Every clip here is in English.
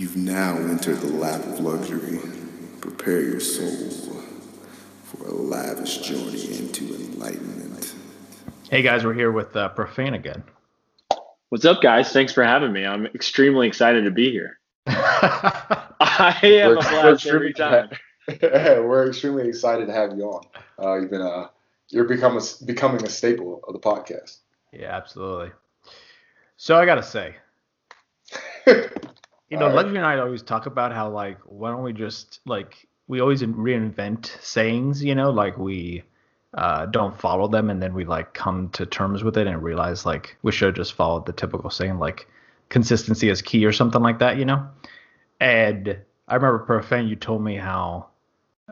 You've now entered the lap of luxury. Prepare your soul for a lavish journey into enlightenment. Hey guys, we're here with uh, Profane again. What's up, guys? Thanks for having me. I'm extremely excited to be here. I am a blast every time. we're extremely excited to have you on. Uh, you've been a, you're become a, becoming a staple of the podcast. Yeah, absolutely. So I gotta say, you know, right. Luxury and I always talk about how like, why don't we just like, we always reinvent sayings, you know, like we uh, don't follow them, and then we like come to terms with it and realize like we should have just followed the typical saying like consistency is key or something like that, you know. And I remember Profane, you told me how,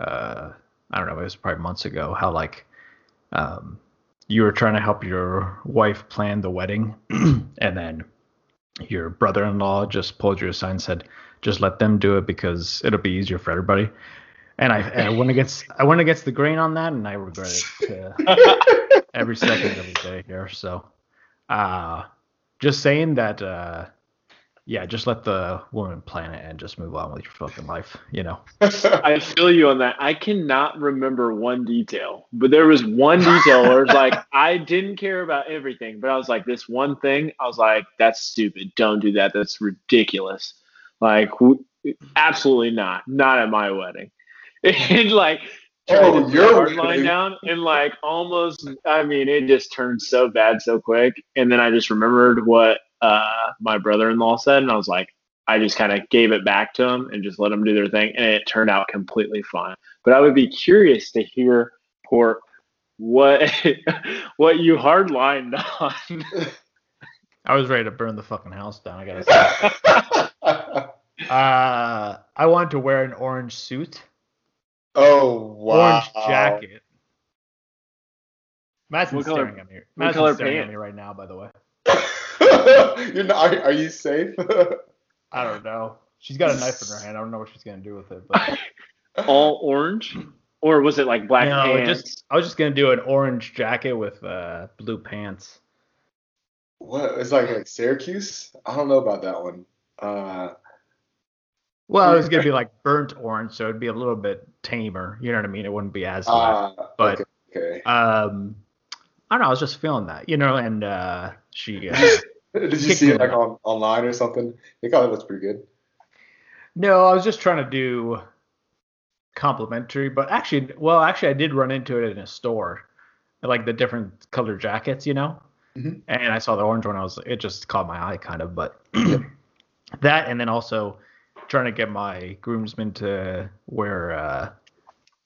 uh, I don't know, it was probably months ago, how like, um, you were trying to help your wife plan the wedding, and then your brother-in-law just pulled you aside and said, "Just let them do it because it'll be easier for everybody." And I, and I went against I went against the grain on that, and I regret it uh, every second of the day here. So, uh, just saying that, uh, yeah, just let the woman plan it and just move on with your fucking life, you know. I feel you on that. I cannot remember one detail, but there was one detail where it's like I didn't care about everything, but I was like, this one thing, I was like, that's stupid. Don't do that. That's ridiculous. Like, w- absolutely not. Not at my wedding. And like, tried Oh, to put your a line down and like almost, I mean, it just turned so bad so quick. And then I just remembered what uh, my brother-in-law said, and I was like, I just kind of gave it back to them and just let them do their thing, and it turned out completely fine. But I would be curious to hear, Port, what what you hardlined on. I was ready to burn the fucking house down. I gotta say. Uh, I wanted to wear an orange suit, oh wow! orange jacket. Madison's staring at me. what Madison's color staring at me right now, by the way. You're not, are, are you safe? I don't know. She's got a knife in her hand. I don't know what she's gonna do with it. But All orange, or was it like black no, pants? just I was just gonna do an orange jacket with uh, blue pants. what? It's like like Syracuse. I don't know about that one. Uh, Well, it was gonna be like burnt orange, so it'd be a little bit tamer. You know what I mean? It wouldn't be as light. uh But- okay, okay. Um, I don't know. I was just feeling that, you know. And uh, she. Uh, Did you see it like on online or something? It kind of looks pretty good. No, I was just trying to do complimentary, but actually, well, actually, I did run into it in a store, like the different color jackets, you know. Mhm. And I saw the orange one. I was, it just caught my eye, kind of. But that, and then also trying to get my groomsmen to wear uh,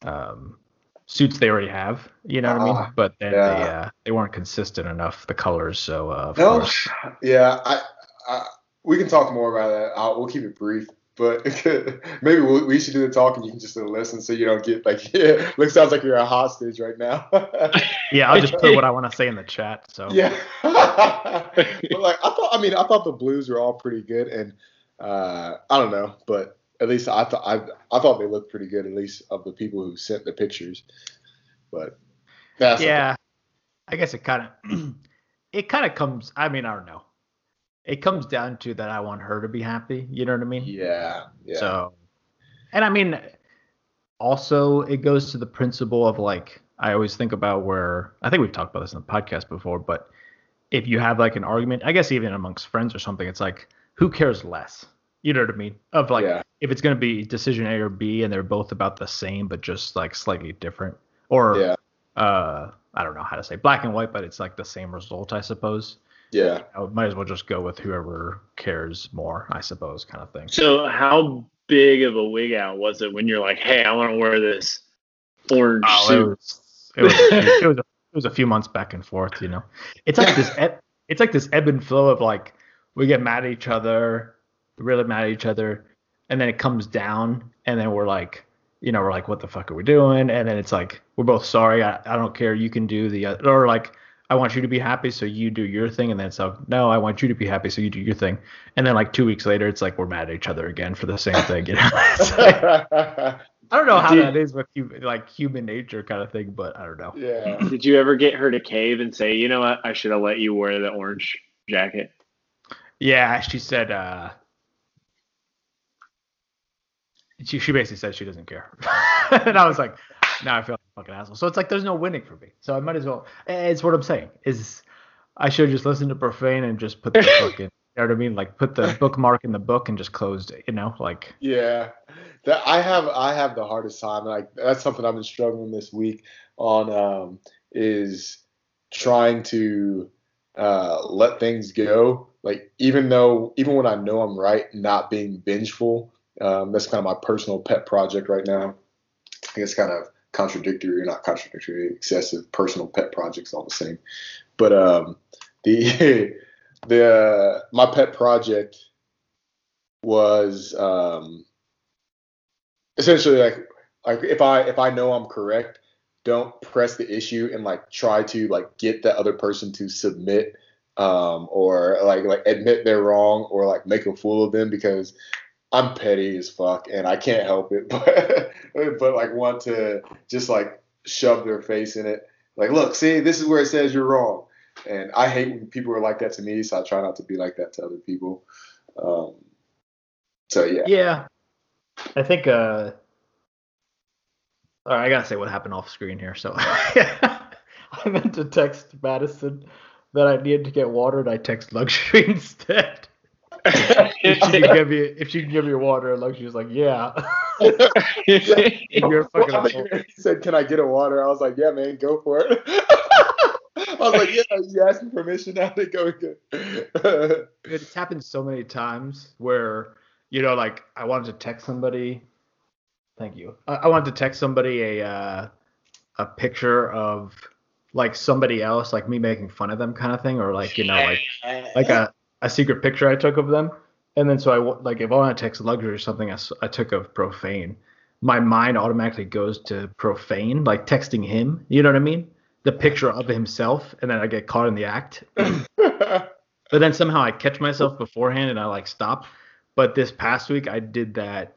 um, suits they already have, you know what I mean? Ah, But then they uh, they weren't consistent enough, the colors. So uh, of No, course, yeah, I, I we can talk more about that. I'll, we'll keep it brief, but maybe we'll, we should do the talk and you can just listen so you don't get like yeah. Look, sounds like you're a hostage right now. yeah, I'll just put what I want to say in the chat. So yeah, but like I thought. I mean, I thought the blues were all pretty good, and uh, I don't know, but at least I thought I, I thought they looked pretty good, at least of the people who sent the pictures. But yeah, I guess it kind of it kind of comes. I mean, I don't know. It comes down to that I want her to be happy. You know what I mean? yeah, yeah. So, and I mean, also it goes to the principle of like I always think about where I think we've talked about this in the podcast before, but if you have like an argument, I guess even amongst friends or something, it's like who cares less? You know what I mean? Of like Yeah. If it's gonna be decision A or B and they're both about the same but just like slightly different, or yeah, uh I don't know how to say black and white, but it's like the same result, I suppose. yeah. I might as well just go with whoever cares more, I suppose, kind of thing. So how big of a wig out was it when you're like, hey, I want to wear this orange Oh, it suit? was it was, it was a, it was a few months back and forth, you know. It's like this ebb, it's like this ebb and flow of like we get mad at each other, really mad at each other, and then it comes down, and then we're like, you know, we're like, what the fuck are we doing? And then it's like we're both sorry. I, I don't care. You can do the other, or like I want you to be happy, so you do your thing, and then it's like, no, I want you to be happy, so you do your thing. And then like two weeks later, it's like we're mad at each other again for the same thing. You know, It's like- I don't know how Dude. that is with hu- like human nature kind of thing, but I don't know. yeah. Did you ever get her to cave and say, you know what, I should have let you wear the orange jacket? Yeah, she said, uh, she, she basically said she doesn't care, and I was like, now I feel like a fucking asshole. So it's like there's no winning for me. So I might as well. It's what I'm saying is I should just listen to profane and just put the book fucking. You know what I mean? Like put the bookmark in the book and just closed it. You know, like Yeah, that I have I have the hardest time. Like that's something I've been struggling this week on. Um, is trying to uh, let things go. Like even though even when I know I'm right, not being vengeful. Um, that's kind of my personal pet project right now. I guess kind of contradictory, or not contradictory, excessive personal pet projects all the same. But um, the the uh, my pet project was um, essentially like like if I if I know I'm correct, don't press the issue and like try to like get the other person to submit um, or like like admit they're wrong or like make a fool of them because I'm petty as fuck and I can't help it, but but like want to just like shove their face in it. Like, look, see, this is where it says you're wrong, and I hate when people are like that to me, so I try not to be like that to other people. Um, so yeah, yeah. I think uh all right, I gotta say what happened off screen here. So I meant to text Madison that I needed to get water, and I text luxury instead. If she can give me if she can give me water, and luxury was like, yeah. You're fucking. Well, I asshole. he said, "Can I get a water?" I was like, "Yeah, man, go for it." I was like, "Yeah, you asked me permission now to go get." it's happened so many times where you know like i wanted to text somebody thank you i, I wanted to text somebody a uh, a picture of like somebody else like me making fun of them kind of thing or like you know like like a, a secret picture i took of them and then so i like if i want to text luxury or something I, I took of profane my mind automatically goes to profane like texting him you know what i mean the picture of himself and then i get caught in the act but then somehow I catch myself beforehand and I like stop. But this past week I did that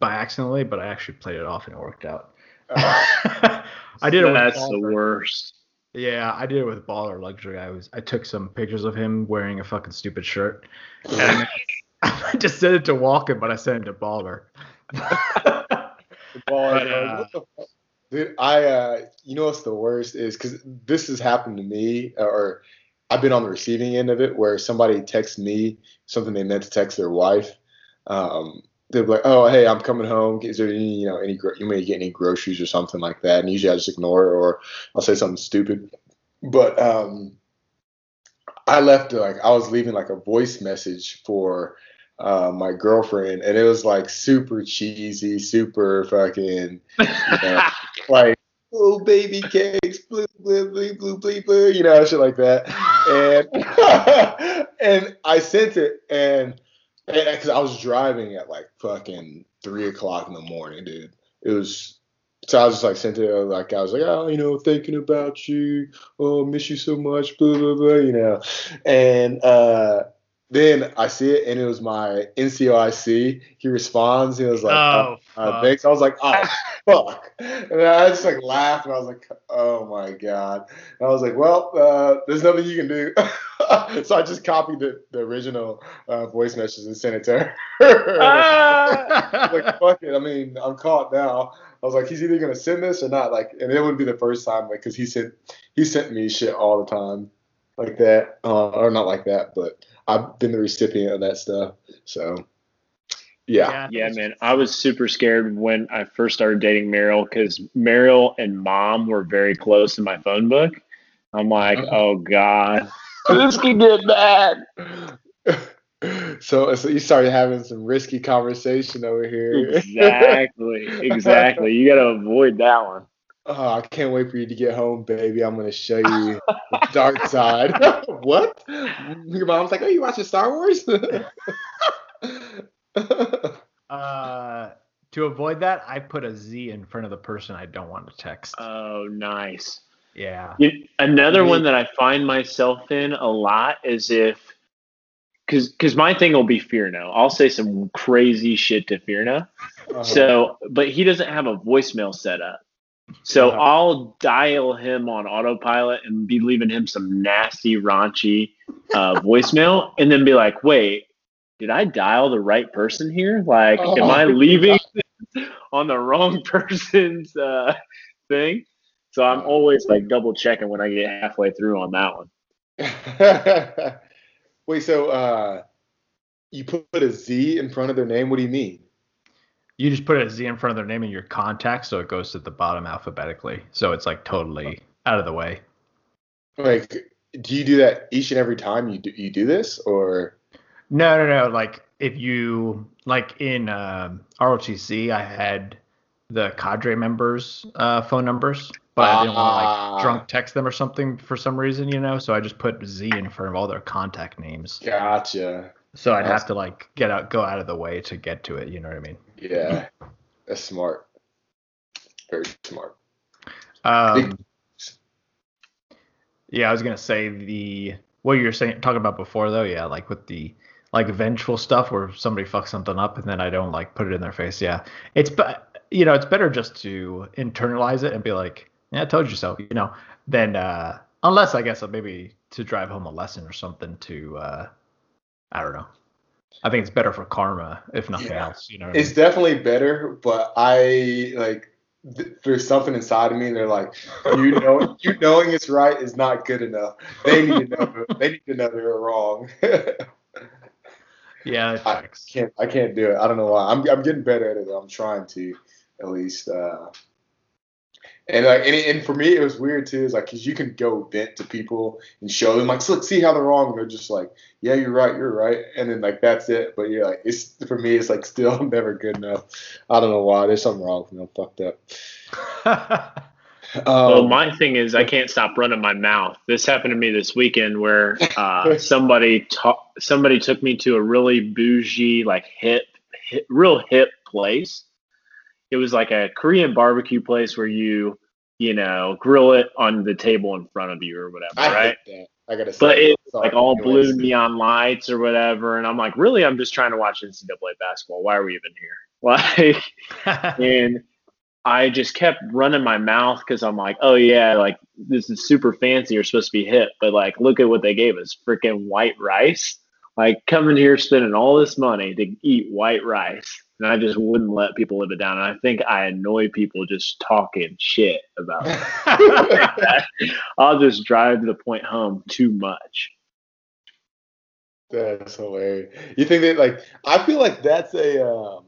by accidentally, but I actually played it off and it worked out. I did it with That's the worst. Yeah, I did it with Baller Luxury. I was I took some pictures of him wearing a fucking stupid shirt. And I just sent it to Walken, but I sent it to Baller. Ball, But, uh, What the fuck? Dude, I, uh, you know what's the worst is because this has happened to me, or I've been on the receiving end of it, where somebody texts me something they meant to text their wife. Um, they're like, "Oh, hey, I'm coming home. Is there any, you know, any, gro- you may get any groceries or something like that?" And usually I just ignore it, or I'll say something stupid. But um, I left like I was leaving like a voice message for uh, my girlfriend, and it was like super cheesy, super fucking, you know, like oh baby cakes, blue blue blue blue blue blue, you know, shit like that. And and I sent it, and because I was driving at like fucking three o'clock in the morning, dude. It was. So I was just like sent it like I was like oh you know thinking about you oh miss you so much blah blah blah you know and uh then I see it, and it was my NCOIC. He responds. He was like, Oh, uh, fuck. thanks." I was like, "Oh, fuck!" And I just like laughed, and I was like, "Oh my god!" And I was like, "Well, uh, there's nothing you can do." so I just copied the, the original uh, voice message and sent it to her. Ah! I like, "Fuck it!" I mean, I'm caught now. I was like, "He's either gonna send this or not." Like, and it wouldn't be the first time, like, cause he sent he sent me shit all the time, like that, uh, or not like that, but I've been the recipient of that stuff. So, yeah. I think Yeah, man. I was super scared when I first started dating Meryl because Meryl and mom were very close in my phone book. I'm like, Uh-huh. oh God, this could get bad. so, so you started having some risky conversation over here. Exactly, exactly. You got to avoid that one. Oh, I can't wait for you to get home, baby. I'm gonna show you the dark side. what? Your mom's like, "Oh, you watching Star Wars?" uh, to avoid that, I put a Z in front of the person I don't want to text. Oh, nice. yeah. You- Another one that I find myself in a lot is if, because because my thing will be Fearno. I'll say some crazy shit to Fearno. Uh-huh. So, but he doesn't have a voicemail set up. So. I'll dial him on autopilot and be leaving him some nasty, raunchy uh, voicemail, and then be like, "Wait, did I dial the right person here? Like, am I Oh, leaving on the wrong person's uh, thing. So I'm always like double checking when I get halfway through on that one. Wait, so uh, you put a Z in front of their name? What do you mean? You just put a Z in front of their name in your contacts, so it goes to the bottom alphabetically. So it's like totally out of the way. Like, do you do that each and every time you do, you do this, or? No, no, no. Like if you like in uh, ROTC, I had the cadre members' uh, phone numbers, but I didn't want to Ah. like drunk text them or something for some reason, you know. So I just put Z in front of all their contact names. Gotcha. So I'd have to like get out, go out of the way to get to it. You know what I mean? Yeah, that's smart. Very smart. Um, yeah, I was gonna say the what you were saying talking about before though. Yeah, like with the like vengeful stuff where somebody fucks something up and then I don't like put it in their face. Yeah, it's but you know it's better just to internalize it and be like, yeah, I told you so. You know, then uh, unless I guess maybe to drive home a lesson or something to uh, I don't know. I think it's better for karma if nothing Yeah. else. You know, what I It's mean? definitely better, but I like th- there's something inside of me. They're like, you know, you knowing it's right is not good enough. They need to know. They need to know they're wrong. yeah, I can't. I can't do it. I don't know why. I'm. I'm getting better at it. I'm trying to, at least. Uh, and like, and, and for me, it was weird too. Is like, cause you can go vent to people and show them, like, look, see how they're wrong, and they're just like, yeah, you're right, you're right, and then like that's it. But yeah, like, it's for me, it's like still never good enough. I don't know why. There's something wrong with me. I'm fucked up. well, Um, my thing is I can't stop running my mouth. This happened to me this weekend where uh, somebody ta- somebody took me to a really bougie, like hip, hip, real hip place. It was like a Korean barbecue place where you, you know, grill it on the table in front of you or whatever, I right? hate that. I gotta say, But it's like all blue anyways. neon lights or whatever, and I'm like, really? I'm just trying to watch NCAA basketball. Why are we even here? Like, and I just kept running my mouth because I'm like, oh yeah, like this is super fancy. You're supposed to be hip, but like, look at what they gave us: freaking white rice. Like coming here spending all this money to eat white rice, and I just wouldn't let people live it down. And I think I annoy people just talking shit about it. I'll just drive the point home too much. That's hilarious. You think that like I feel like that's a um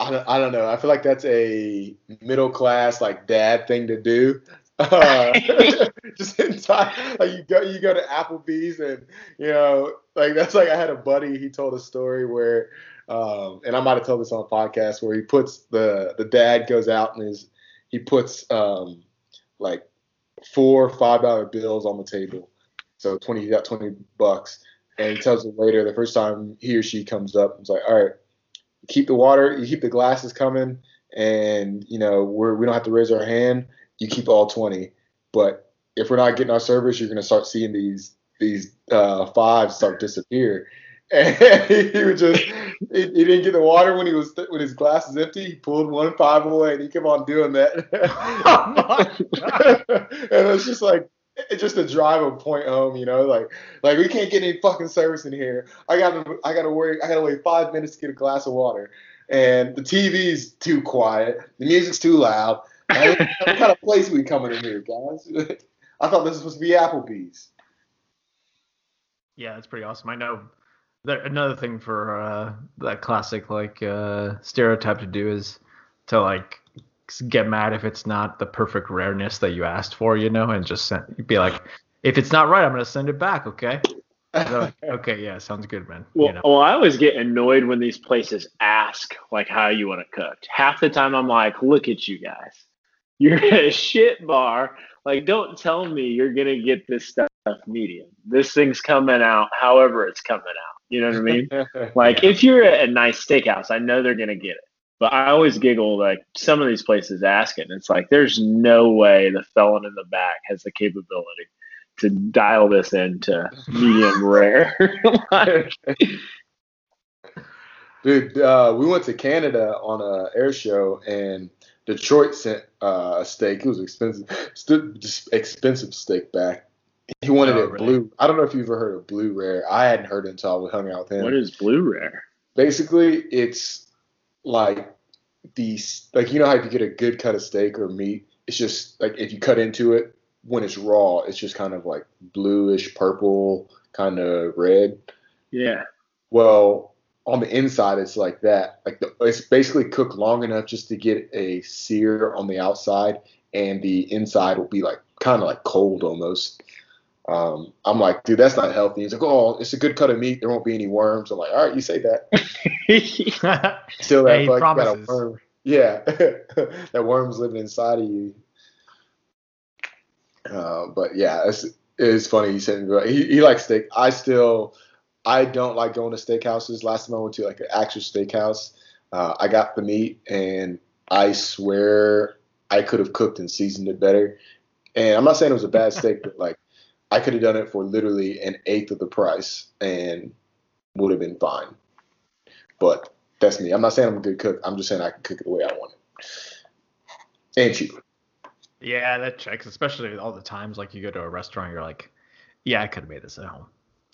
I don't, I don't know. I feel like that's a middle class like dad thing to do. Uh, just inside like you go you go to Applebee's and you know like that's like I had a buddy he told a story where um and I might have told this on a podcast where he puts the the dad goes out and is he puts um like four five dollar bills on the table so 20 you got 20 bucks and he tells the waiter the first time he or she comes up, it's like, all right, keep the water, you keep the glasses coming, and you know we're we don't have to raise our hand. You keep all twenty, but if we're not getting our service, you're gonna start seeing these these uh, fives start disappear. And he would just he, he didn't get the water when he was when his glass is empty. He pulled one five away, and he kept on doing that. oh and it's just like it's just to drive a point home, you know, like like we can't get any fucking service in here. I gotta I gotta worry I gotta wait five minutes to get a glass of water. And the TV's too quiet, the music's too loud. What kind of place we coming in here, guys? I thought this was supposed to be Applebee's. Yeah, that's pretty awesome. I know another thing for uh, that classic like uh, stereotype to do is to like get mad if it's not the perfect rareness that you asked for, you know, and just send, be like, if it's not right, I'm gonna send it back, okay? Okay, yeah, sounds good, man. Well, you know, well, I always get annoyed when these places ask like how you want it cooked. Half the time, I'm like, "Look at you guys, you're a shit bar. Like, don't tell me you're gonna get this stuff medium. This thing's coming out however it's coming out. You know what I mean? Like, if you're at a nice steakhouse, I know they're gonna get it. But I always giggle like some of these places ask it. And it's like, there's no way the felon in the back has the capability to dial this into medium rare. Like, Dude, uh, we went to Canada on a air show, and Detroit sent uh, a steak. It was expensive, st- expensive steak back. He wanted Oh, it really? blue. I don't know if you've ever heard of blue rare. I hadn't heard it until I was hung out with him. what is blue rare? Basically, it's like the like you know how if you get a good cut of steak or meat, it's just like if you cut into it when it's raw, it's just kind of like bluish purple, kind of red. Yeah. Well, on the inside, it's like that. Like the, it's basically cooked long enough just to get a sear on the outside, and the inside will be like kind of like cold almost. Um, I'm like, dude, that's not healthy. He's like, oh, it's a good cut of meat. There won't be any worms. I'm like, all right, you say that. Still, that like, got a worm. Yeah, that worm's living inside of you. Uh, but yeah, it's it's funny. He said he, he likes steak. I still, I don't like going to steakhouses. Last time I went to like an actual steakhouse, uh, I got the meat, and I swear I could have cooked and seasoned it better. And I'm not saying it was a bad steak, but like I could have done it for literally an eighth of the price and would have been fine. But that's me. I'm not saying I'm a good cook. I'm just saying I can cook it the way I want it. And cheap. Yeah, that checks, especially all the times like you go to a restaurant, you're like, yeah, I could have made this at home.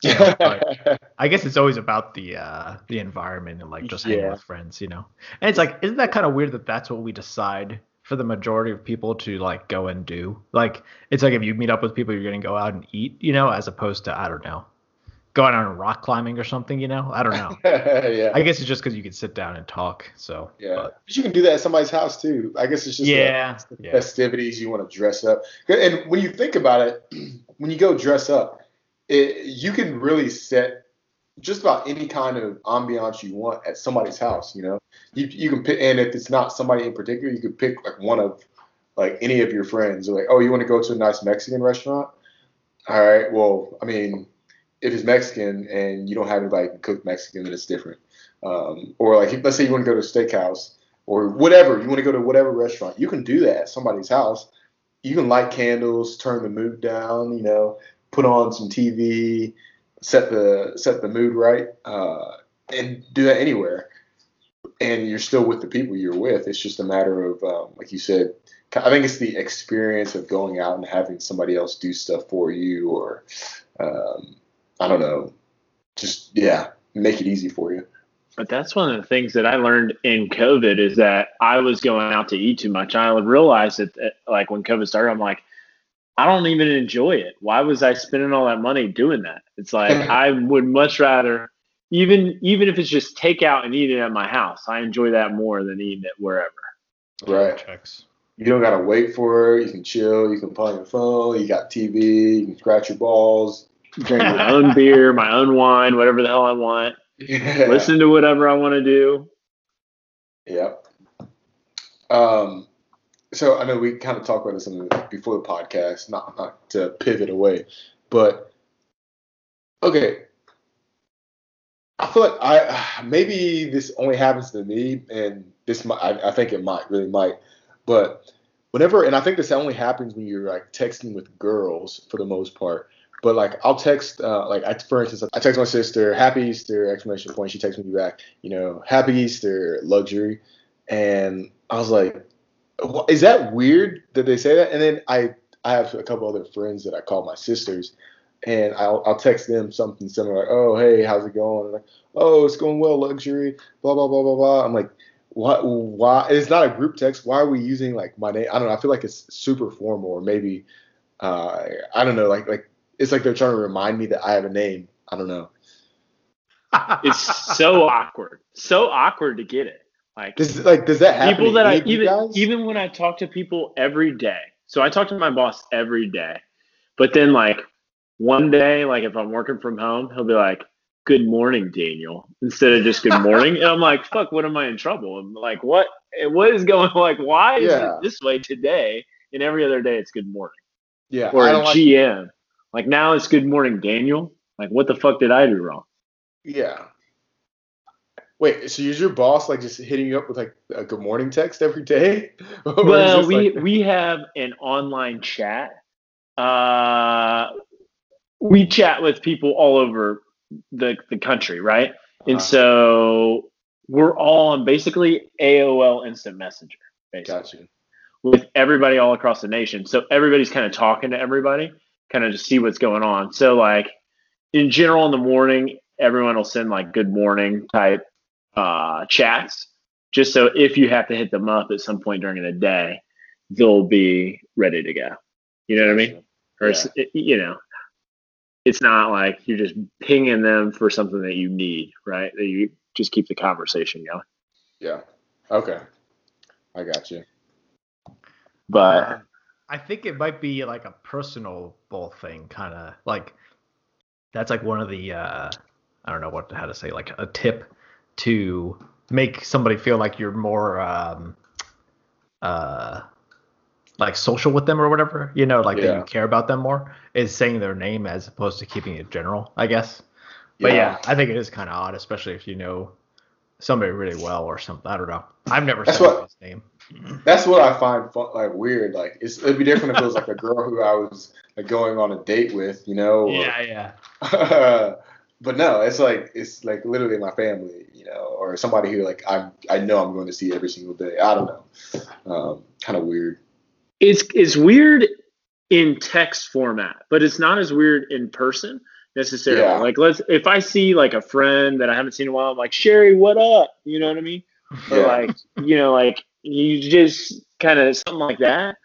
Yeah, but- I guess it's always about the uh, the environment and like just hanging Yeah. with friends, you know. And it's like, isn't that kind of weird that that's what we decide for the majority of people to like go and do? Like, it's like if you meet up with people, you're gonna go out and eat, you know, as opposed to I don't know, going on rock climbing or something, you know. I don't know. yeah. I guess it's just because you can sit down and talk. So yeah. but- But you can do that at somebody's house too. I guess it's just the yeah, yeah. festivities you want to dress up. And when you think about it, when you go dress up, it, you can really set just about any kind of ambiance you want at somebody's house. You know, you you can pick, and if it's not somebody in particular, you could pick like one of like any of your friends. Like, oh, you want to go to a nice Mexican restaurant? All right. Well, I mean, if it's Mexican and you don't have anybody can cook Mexican, then it's different. Um, or like, let's say you want to go to a steakhouse or whatever. You want to go to whatever restaurant. You can do that at somebody's house. You can light candles, turn the mood down. You know, put on some TV, set the set the mood right, uh, and do that anywhere. And you're still with the people you're with. It's just a matter of, um, like you said, I think it's the experience of going out and having somebody else do stuff for you, or um, I don't know, just yeah, make it easy for you. But that's one of the things that I learned in COVID is that I was going out to eat too much. I would realize that, that, like when COVID started, I'm like, I don't even enjoy it. Why was I spending all that money doing that? It's like I would much rather, even even if it's just take out and eat it at my house. I enjoy that more than eating it wherever. Right. Checks. You don't gotta wait for it. You can chill. You can play on your phone. You got TV. You can scratch your balls. Drink my own beer, my own wine, whatever the hell I want. Yeah. Listen to whatever I want to do. Yep. Um, so I know we kind of talked about this the, before the podcast, not not to pivot away, but okay. I feel like I maybe this only happens to me, and this might I, I think it might really might, but whenever and I think this only happens when you're like texting with girls for the most part. But like I'll text uh, like I, for instance I text my sister Happy Easter exclamation point she texts me back you know Happy Easter luxury and I was like "Wha- is that weird that they say that? And then I I have a couple other friends that I call my sisters and I'll, I'll text them something similar like oh hey how's it going? Like oh it's going well luxury blah blah blah blah blah. I'm like why why? It's not a group text. Why are we using like my name? I don't know. I feel like it's super formal or maybe uh, I don't know like like it's like they're trying to remind me that I have a name. I don't know. It's so awkward, so awkward to get it. Like Does like does that happen? people to that I you even guys? even when I talk to people every day. So I talk to my boss every day, but then like one day, like if I'm working from home, he'll be like, "Good morning, Daniel," instead of just "Good morning," and I'm like, "Fuck, what am I in trouble?" I'm like, "What? Eh, what is going? Like, why is Yeah. it this way today?" And every other day, it's "Good morning," yeah, or I like, GM, like now it's "Good morning, Daniel." Like, what the fuck did I do wrong? yeah. Wait, so is your boss like just hitting you up with like a good morning text every day? Well we like- we have an online chat uh we chat with people all over the the country right and Uh-huh. so we're all on basically aol instant messenger basically got you. with everybody all across the nation so everybody's kind of talking to everybody kind of to see what's going on so like in general in the morning everyone will send like good morning type uh chats just so if you have to hit them up at some point during the day, they'll be ready to go. You know what I mean? Or it's, you know, it's not like you're just pinging them for something that you need, right? That you just keep the conversation going. Yeah. Okay. I got you. But Uh, I think it might be like a personal bull thing, kind of like that's like one of the uh, I don't know what how to say like a tip to make somebody feel like you're more um, uh, like social with them or whatever, you know, like that you care about them more is saying their name as opposed to keeping it general, I guess. But yeah, I think it is kind of odd, especially if you know somebody really well or something. I don't know. I've never That's said what- his name. That's what I find fun, like weird. Like it's, it'd be different if it was like a girl who I was like going on a date with, you know. or- Yeah, yeah. but no, it's like it's like literally my family, you know, or somebody who like I I know I'm going to see every single day. I don't know. Um, kind of weird. it's it's weird in text format, but it's not as weird in person necessarily. Yeah. Like let's if I see like a friend that I haven't seen in a while, I'm like, Sherry, what up? You know what I mean? Or Yeah. like, you know, like you just kind of something like that.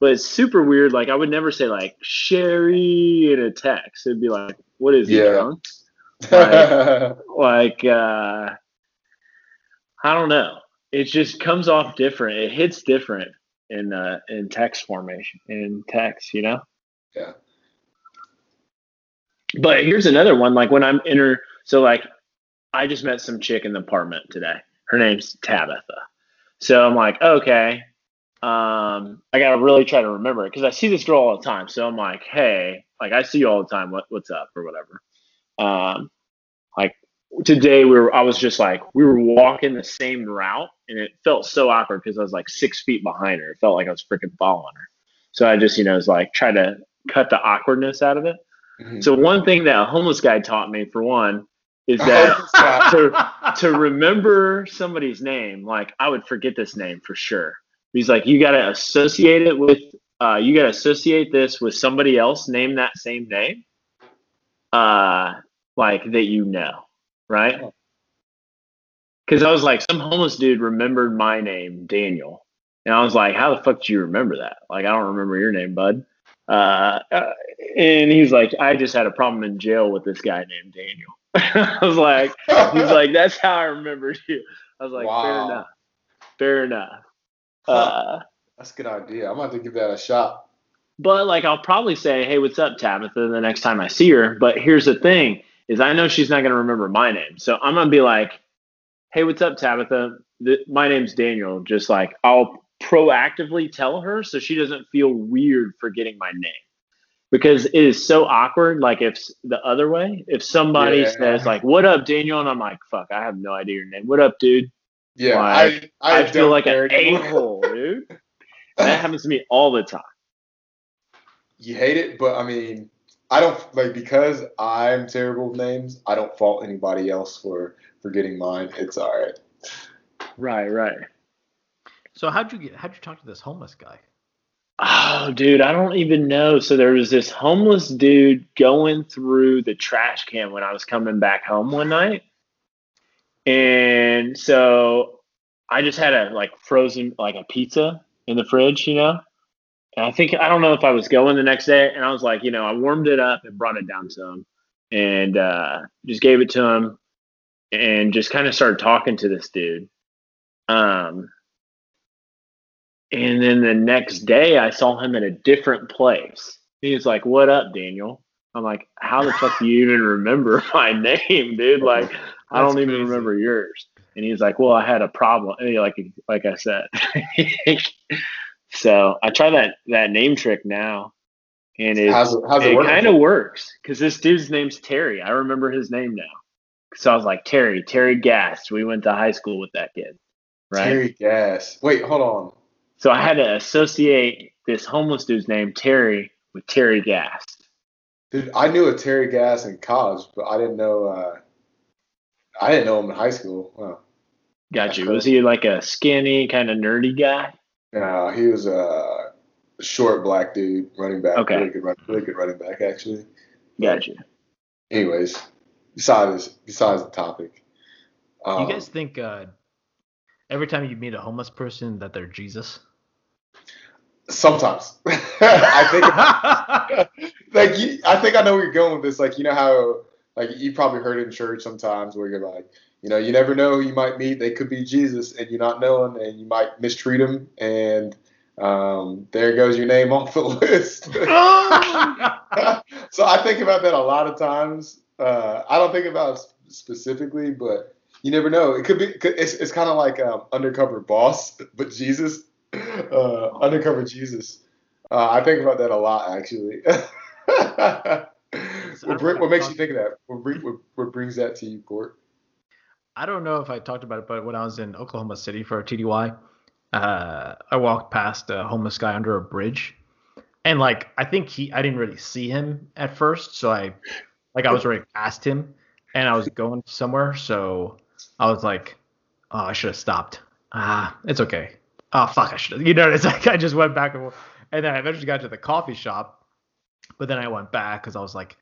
But it's super weird. Like I would never say like Sherry in a text. It'd be like, what is Yeah. drunk? Right. Like uh I don't know. It just comes off different. It hits different in uh in text formation in text, you know? Yeah. But here's another one. Like when I'm inter so like I just met some chick in the apartment today. Her name's Tabitha. So I'm like, okay. Um, I gotta really try to remember it because I see this girl all the time. So I'm like, hey, like I see you all the time. What what's up or whatever. Um, like today we were I was just like we were walking the same route and it felt so awkward because I was like six feet behind her. It felt like I was freaking following her. So I just, you know, was like try to cut the awkwardness out of it. Mhm. So one thing that a homeless guy taught me for one is that to to remember somebody's name, like I would forget this name for sure. He's like, you got to associate it with, uh, you got to associate this with somebody else, name that same name, uh, like that you know, right? Because I was like, some homeless dude remembered my name, Daniel, and I was like, how the fuck do you remember that? Like, I don't remember your name, bud. Uh, uh, and he's like, I just had a problem in jail with this guy named Daniel. I was like, He's like, that's how I remembered you. I was like, fair enough. Fair enough. Huh. Uh, That's a good idea. I'm about to give that a shot. But like, I'll probably say, hey, what's up, Tabitha, the next time I see her. But here's the thing: is I know she's not gonna remember my name, so I'm gonna be like, hey, what's up, Tabitha? Th- my name's Daniel. Just like I'll proactively tell her so she doesn't feel weird forgetting my name. Because it is so awkward. Like if the other way, if somebody Yeah. says like, "What up, Daniel?" and I'm like, "Fuck, I have no idea your name. What up, dude?" Yeah, Like, I I, I, feel like care an anymore. a-hole, dude. that happens to me all the time. You hate it, but I mean, I don't like because I'm terrible with names. I don't fault anybody else for forgetting mine. It's all right. Right, right. So how'd you get? How'd you talk to this homeless guy? Oh, dude, I don't even know. So there was this homeless dude going through the trash can when I was coming back home one night. And so I just had a like frozen like a pizza in the fridge, you know? I think I don't know if I was going the next day and I was like, you know, I warmed it up and brought it down to him and uh just gave it to him and just kind of started talking to this dude. Um and then the next day, I saw him at a different place. He was like, "What up, Daniel?" I'm like, "How the fuck do you even remember my name, dude? Like, I don't even crazy. remember yours." And he's like, "Well, I had a problem." Like, like I said. so I try that that name trick now, and it How's it, how's it, it kind of works because this dude's name's Terry. I remember his name now. So I was like, Terry, Terry Gast. We went to high school with that kid, right? Terry Gas. Wait, hold on. So I had to associate this homeless dude's name, Terry, with Terry Gast. Dude, I knew a Terry Gas in college, but I didn't know. Uh, I didn't know him in high school. Wow. Got you. Was he like a skinny, kind of nerdy guy? No, he was a short black dude, running back. Okay. Really good, run, really good running back, actually. Gotcha. Anyways, besides besides the topic. Do Um, you guys think? Uh, every time you meet a homeless person that they're Jesus? Sometimes. I think like you, I think I know where you're going with this. Like you know how like you probably heard it in church sometimes where you're like, you know, you never know who you might meet. They could be Jesus and you're not knowing, and you might mistreat them, and um, there goes your name off the list. so I think about that a lot of times. Uh, I don't think about it specifically, but you never know. It could be. It's, it's kind of like um, undercover boss, but Jesus, uh, undercover Jesus. Uh, I think about that a lot, actually. what, bring, what makes you think of that? What, bring, what, what brings that to you, Court? I don't know if I talked about it, but when I was in Oklahoma City for a TDY, uh, I walked past a homeless guy under a bridge, and like I think he, I didn't really see him at first, so I, like I was already past him, and I was going somewhere, so I was like, oh, I should have stopped. Ah, it's okay. Oh fuck, I should have. You know, it's like I just went back and, and then I eventually got to the coffee shop, but then I went back because I was like,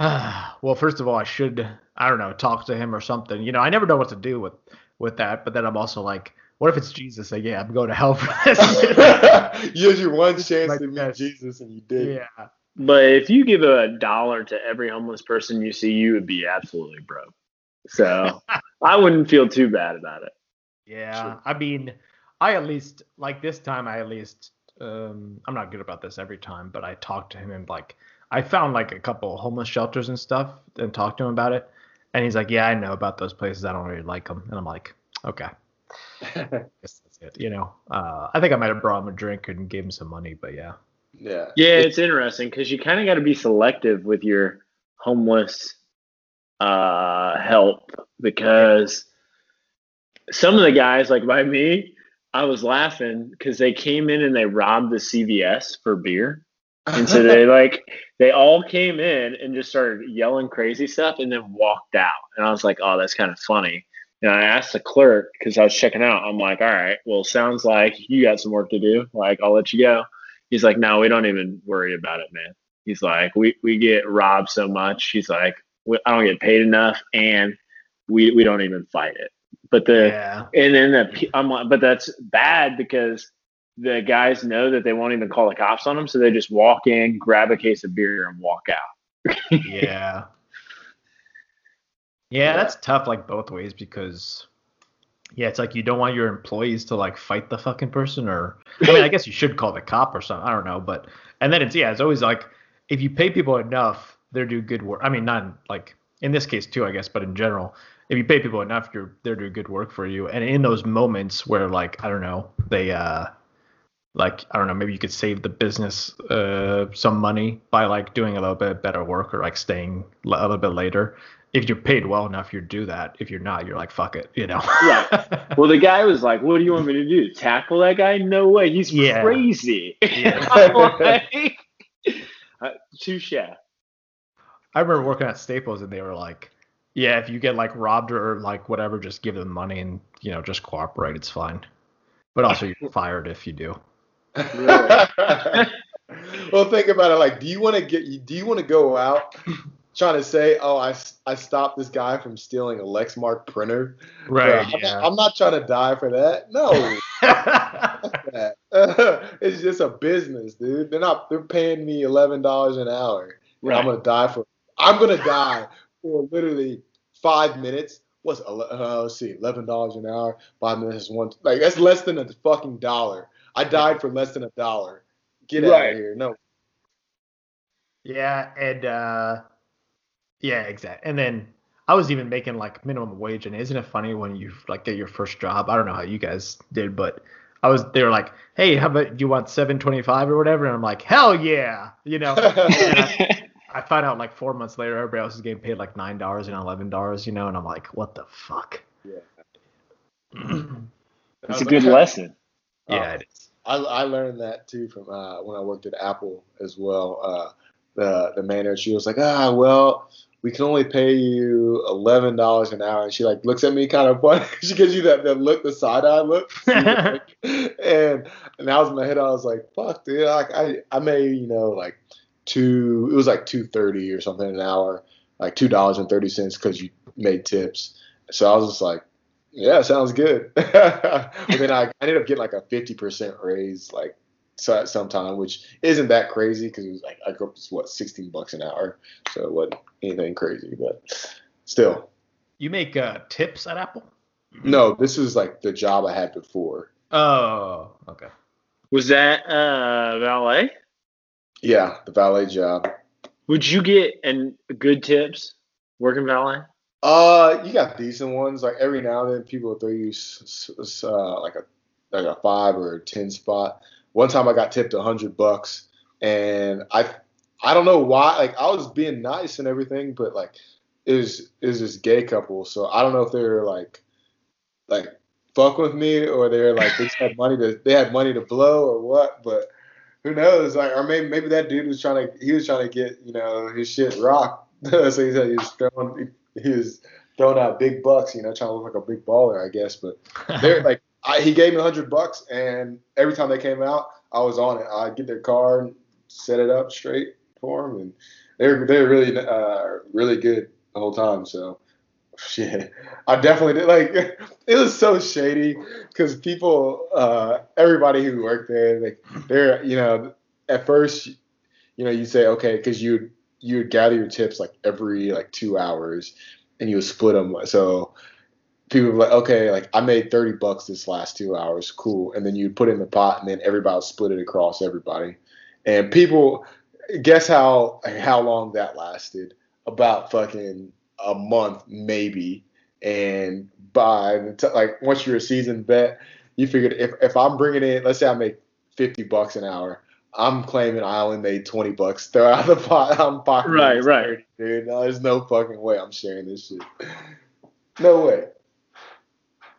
well, first of all, I should, I don't know, talk to him or something. You know, I never know what to do with with that, but then I'm also like, what if it's Jesus? Like, yeah, I'm going to hell for this. you had your one chance Like to meet this. Jesus, and you did. yeah. But if you give a dollar to every homeless person you see, you would be absolutely broke. So I wouldn't feel too bad about it. Yeah, Sure. I mean, I at least like this time. I at least um, I'm not good about this every time, but I talked to him and like I found like a couple homeless shelters and stuff and talked to him about it. And he's like, "Yeah, I know about those places. I don't really like them." And I'm like, "Okay, guess that's it." You know, uh, I think I might have brought him a drink and gave him some money, but yeah, yeah. Yeah, it's interesting because you kind of got to be selective with your homeless uh, help because some of the guys, like by me, I was laughing because they came in and they robbed the CVS for beer. And so they like they all came in and just started yelling crazy stuff and then walked out. And I was like, oh, that's kind of funny. And I asked the clerk because I was checking out. I'm like, all right, well, sounds like you got some work to do. Like, I'll let you go. He's like, no, we don't even worry about it, man. He's like, we, we get robbed so much. He's like, I don't get paid enough, and we we don't even fight it. But the yeah, and then the I'm like, but that's bad because the guys know that they won't even call the cops on them, so they just walk in, grab a case of beer, and walk out. yeah, yeah. That's tough, like both ways because. Yeah, it's like you don't want your employees to like fight the fucking person, or I mean, I guess you should call the cop or something. I don't know, but and then it's yeah, it's always like if you pay people enough, they're do good work. I mean, not in, like in this case too, I guess, but in general, if you pay people enough, you're they're doing good work for you. And in those moments where like I don't know, they uh like I don't know, maybe you could save the business uh some money by like doing a little bit better work or like staying a little bit later. If you're paid well enough, you do that. If you're not, you're like fuck it, you know. Right. Well, the guy was like, "What do you want me to do? Tackle that guy? No way. He's Yeah. crazy." Yeah. Like, uh, touche. I remember working at Staples and they were like, yeah, if you get like robbed or like whatever, just give them money and you know just cooperate. It's fine. But also you're fired if you do. well, think about it. Like, do you want to get? Do you want to go out trying to say, "Oh, I, I stopped this guy from stealing a Lexmark printer"? Bro, I'm, not, I'm not trying to die for that. No, that. it's just a business, dude. They're not. They're paying me eleven dollars an hour. and I'm gonna die for. I'm gonna die for literally five minutes. What's uh, let's see, eleven dollars an hour. Five minutes is one. Like that's less than a fucking dollar. I died for less than a dollar. Get out Right. of here. No. yeah, and uh, yeah, exactly. And then I was even making like minimum wage, and isn't it funny when you like get your first job? I don't know how you guys did, but I was. They were like, "Hey, how about do you want seven twenty five or whatever?" And I'm like, "Hell yeah!" You know. I, I find out like four months later, everybody else is getting paid like nine dollars and eleven dollars, you know, and I'm like, what the fuck? Yeah. It's a good lesson. yeah, it is. I, I learned that too from uh, when I worked at Apple as well. Uh, the the manager she was like, ah, well, we can only pay you eleven dollars an hour, and she like looks at me kind of funny. she gives you that, that look, the side eye look, and and that was in my head. I was like, fuck, dude, like I I made you know like two, it was like two thirty or something an hour, like two dollars and thirty cents because you made tips. So I was just like, Yeah, sounds good. but then I, I ended up getting like a fifty percent raise, like so at some time, which isn't that crazy because it was like I grew up to what sixteen bucks an hour, so it wasn't anything crazy, but still. You make uh, tips at Apple? No, this was like the job I had before. Oh, okay. Was that uh, valet? Yeah, the valet job. Would you get and good tips working valet? Uh, you got decent ones. Like every now and then, people will throw you uh, like a like a five or a ten spot. One time, I got tipped a hundred bucks, and I I don't know why. Like I was being nice and everything, but like it was this gay couple, so I don't know if they were like like fuck with me or they're like they had money to they had money to blow or what, but. Who knows? Like, or maybe maybe that dude was trying to he was trying to get you know his shit rocked. so he said he was throwing he was throwing out big bucks, you know, trying to look like a big baller, I guess. But they're like, I, he gave me a hundred bucks, and every time they came out, I was on it. I'd get their car and set it up straight for them, and they're they're really uh, really good the whole time. So shit, I definitely did. Like, it was so shady because people, uh, everybody who worked there, like, they're you know, at first, you know, you say okay, because you you would gather your tips like every like two hours and you would split them. So people were like, okay, like I made 30 bucks this last two hours. Cool. And then you'd put it in the pot and then everybody would split it across everybody. And people, guess how, how long that lasted? About fucking a month, maybe. And by the t- like, once you're a seasoned vet, you figured if, if I'm bringing in, let's say I make 50 bucks an hour, I'm claiming I only made 20 bucks. Throw out the pot. I'm pocketing Right, right. 30, Dude, no, there's no fucking way I'm sharing this shit. No way.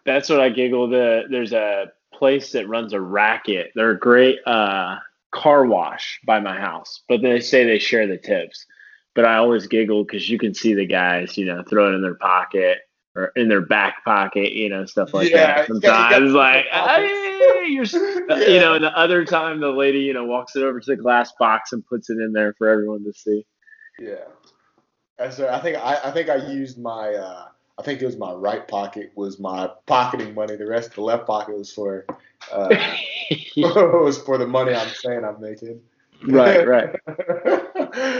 That's what I giggle. The there's a place that runs a racket. They're a great uh, car wash by my house, but they say they share the tips. But I always giggle because you can see the guys, you know, throw it in their pocket or in their back pocket, you know, stuff like Yeah, that. you got- you got Sometimes, like, "Hey, you're, s-" you know, and the other time the lady, you know, walks it over to the glass box and puts it in there for everyone to see. Yeah. That's right. I think I, I think I used my uh, I think it was my right pocket was my pocketing money. The rest of the left pocket was for uh, was for the money I'm saying I'm making. right, right.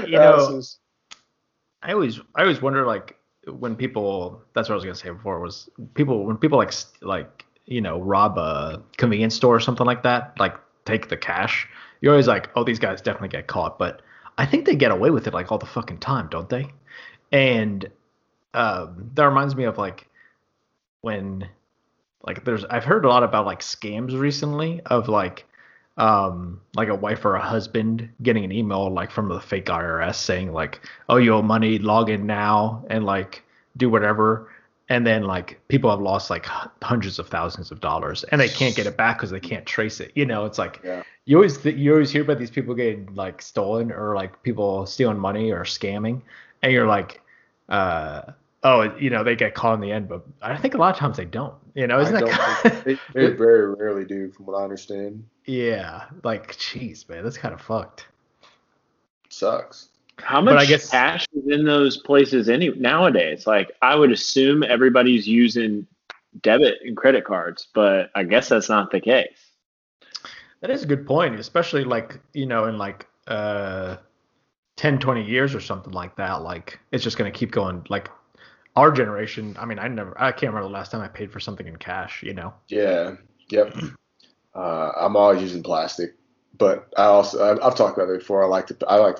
You know, I always I always wonder like when people that's what I was gonna say before was people when people like like you know rob a convenience store or something like that like take the cash you're always like oh these guys definitely get caught but I think they get away with it like all the fucking time don't they? And um, that reminds me of like when like there's I've heard a lot about like scams recently of like um like a wife or a husband getting an email like from the fake IRS saying like oh you owe money log in now and like do whatever and then like people have lost like h- hundreds of thousands of dollars and they can't get it back because they can't trace it you know it's like Yeah. you always th- you always hear about these people getting like stolen or like people stealing money or scamming and you're like uh oh you know they get caught in the end but i think a lot of times they don't you know isn't I that kind think- they, they very rarely do, from what I understand. yeah like jeez man that's kind of fucked Sucks. How much I guess- cash is in those places any nowadays? Like I would assume everybody's using debit and credit cards, but I guess that's not the case. That is a good point, especially like, you know, in like uh 10, 20 years or something like that. Like it's just gonna keep going. Like our generation, I mean, I never I can't remember the last time I paid for something in cash, you know. Yeah. Yep. Uh, I'm always using plastic, but I also I've, I've talked about it before. I like to I like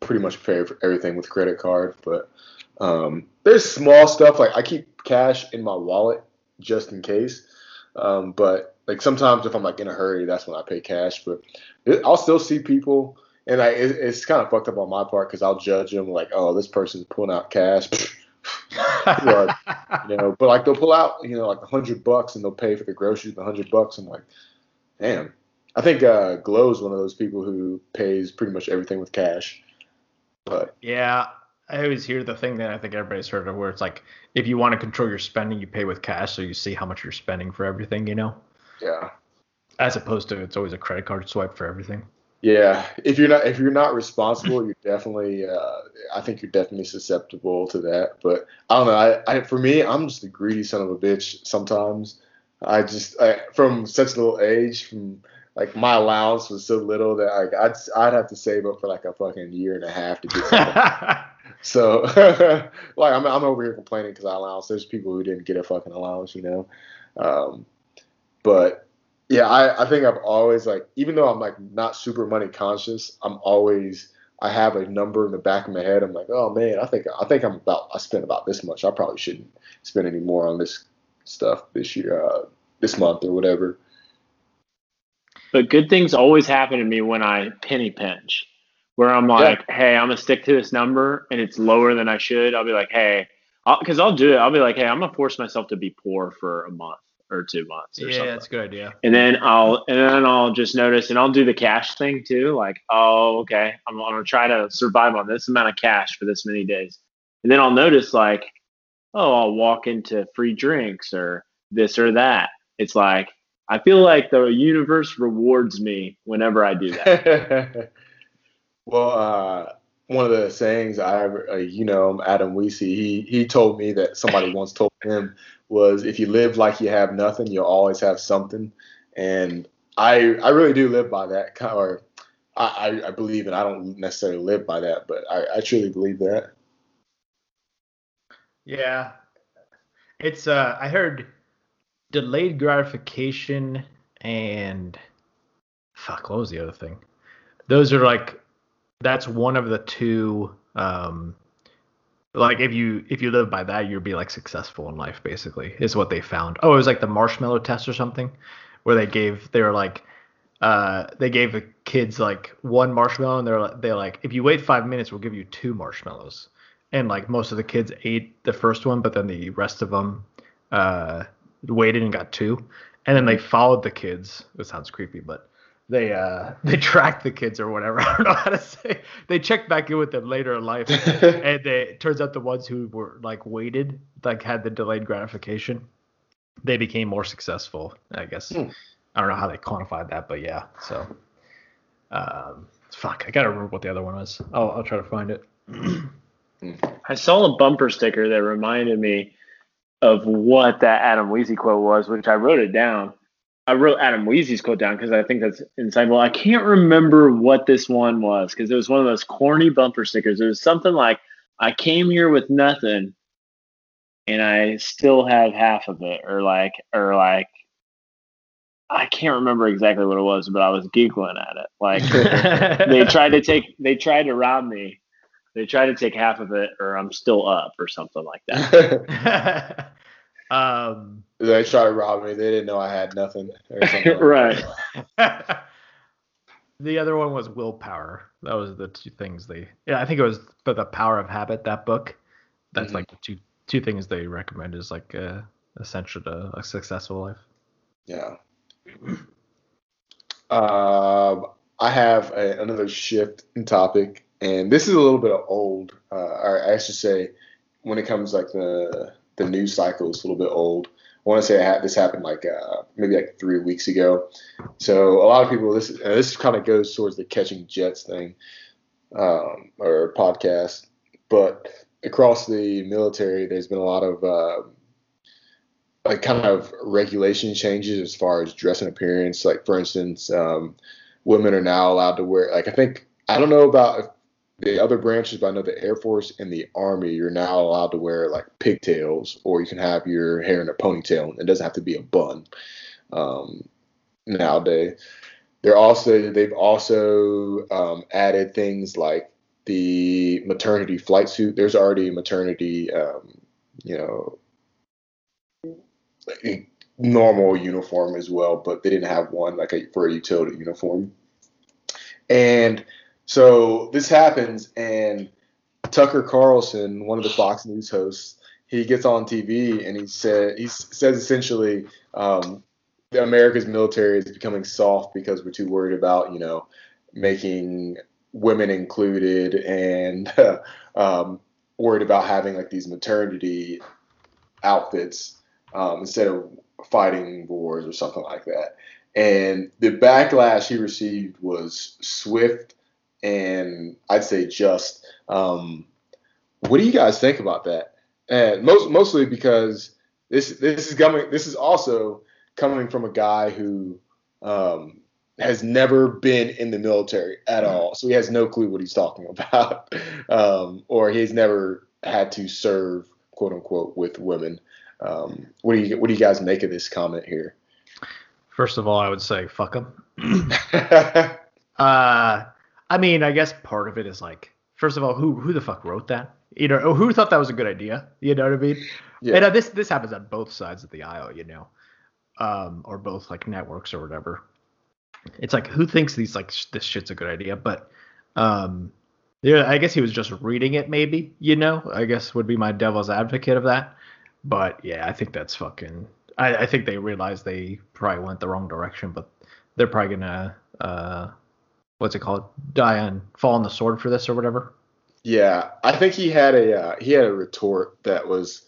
pretty much pay for everything with credit card, but um, there's small stuff like I keep cash in my wallet just in case. Um, but like sometimes if I'm like in a hurry, that's when I pay cash. But it, I'll still see people, and I it, it's kind of fucked up on my part because I'll judge them like, oh, this person's pulling out cash. You know, but like they'll pull out, you know, like a hundred bucks and they'll pay for the groceries the hundred bucks. I'm like, damn. I think uh, Glow's one of those people who pays pretty much everything with cash. But yeah. I always hear the thing that I think everybody's heard of where it's like if you want to control your spending, you pay with cash so you see how much you're spending for everything, you know? yeah, As opposed to it's always a credit card swipe for everything. Yeah, if you're not if you're not responsible, you're definitely. Uh, I think you're definitely susceptible to that. But I don't know. I, I for me, I'm just a greedy son of a bitch. Sometimes I just I, from such a little age, from like my allowance was so little that like I'd I'd have to save up for like a fucking year and a half to get something. so like I'm I'm over here complaining because I allowance. There's people who didn't get a fucking allowance, you know. Um, but yeah, I, I think I've always like even though I'm like not super money conscious, I'm always I have a number in the back of my head. I'm like, oh man, I think I think I'm about I spent about this much. I probably shouldn't spend any more on this stuff this year, uh, this month or whatever. But good things always happen to me when I penny pinch, where I'm like, yeah. hey, I'm gonna stick to this number, and it's lower than I should. I'll be like, hey, because I'll, I'll do it. I'll be like, hey, I'm gonna force myself to be poor for a month or two months. Or yeah, something. that's a good idea. And then I'll and then I'll just notice, and I'll do the cash thing too. Like, oh, okay, I'm, I'm gonna try to survive on this amount of cash for this many days, and then I'll notice like, oh, I'll walk into free drinks or this or that. It's like I feel like the universe rewards me whenever I do that. well, uh, one of the sayings I, uh, you know, Adam Weesey, he he told me that somebody once told him was if you live like you have nothing, you'll always have something. And I I really do live by that. Or I, I believe it. I don't necessarily live by that, but I, I truly believe that. Yeah, it's. Uh, I heard delayed gratification and fuck. What was the other thing? Those are like. That's one of the two um, like if you if you live by that you'd be like successful in life basically is what they found. Oh it was like the marshmallow test or something where they gave they were like uh they gave the kids like one marshmallow and they're like they're like if you wait five minutes we'll give you two marshmallows. And like most of the kids ate the first one but then the rest of them uh waited and got two. And then they followed the kids it sounds creepy but they uh they tracked the kids or whatever. I don't know how to say. They checked back in with them later in life, and they it turns out the ones who were like waited, like had the delayed gratification, they became more successful. I guess hmm. I don't know how they quantified that, but yeah. So, um, fuck, I gotta remember what the other one was. I'll I'll try to find it. I saw a bumper sticker that reminded me of what that Adam Weezy quote was, which I wrote it down I wrote Adam Weezy's quote down because I think that's insightful. I can't remember what this one was because it was one of those corny bumper stickers. It was something like, "I came here with nothing, and I still have half of it," or like, or like, I can't remember exactly what it was, but I was giggling at it. Like they tried to take, they tried to rob me. They tried to take half of it, or I'm still up, or something like that. Um, they tried to rob me. They didn't know I had nothing. Like right. the other one was willpower. That was the two things they. Yeah, I think it was but the power of habit. That book. That's mm-hmm. like the two two things they recommend is like uh, essential to a successful life. Yeah. Um, I have a, another shift in topic, and this is a little bit of old. Uh, or I should say, when it comes like the the news cycle is a little bit old. I want to say had, this happened like uh, maybe like three weeks ago. So a lot of people this this kind of goes towards the catching jets thing um, or podcast, but across the military, there's been a lot of uh, like kind of regulation changes as far as dress and appearance. Like for instance, um, women are now allowed to wear like I think I don't know about the other branches, but I know the Air Force and the Army, you're now allowed to wear like pigtails, or you can have your hair in a ponytail. It doesn't have to be a bun. Um, nowadays, they're also they've also um, added things like the maternity flight suit. There's already a maternity, um, you know, normal uniform as well, but they didn't have one like a, for a utility uniform. And so this happens, and Tucker Carlson, one of the Fox News hosts, he gets on TV and he said he says essentially um, America's military is becoming soft because we're too worried about you know making women included and um, worried about having like these maternity outfits um, instead of fighting wars or something like that. And the backlash he received was swift and I'd say just. Um, what do you guys think about that? And most mostly because this this is coming. This is also coming from a guy who um, has never been in the military at all, so he has no clue what he's talking about, um, or he's never had to serve quote unquote with women. Um, what do you what do you guys make of this comment here? First of all, I would say fuck him. uh, I mean, I guess part of it is like, first of all, who who the fuck wrote that? You know, who thought that was a good idea? You know what I mean? Yeah. And uh, this this happens on both sides of the aisle, you know, um, or both like networks or whatever. It's like who thinks these like sh- this shit's a good idea? But um, yeah, I guess he was just reading it, maybe. You know, I guess would be my devil's advocate of that. But yeah, I think that's fucking. I, I think they realized they probably went the wrong direction, but they're probably gonna uh, what's it called? Die on fall on the sword for this or whatever. Yeah, I think he had a uh, he had a retort that was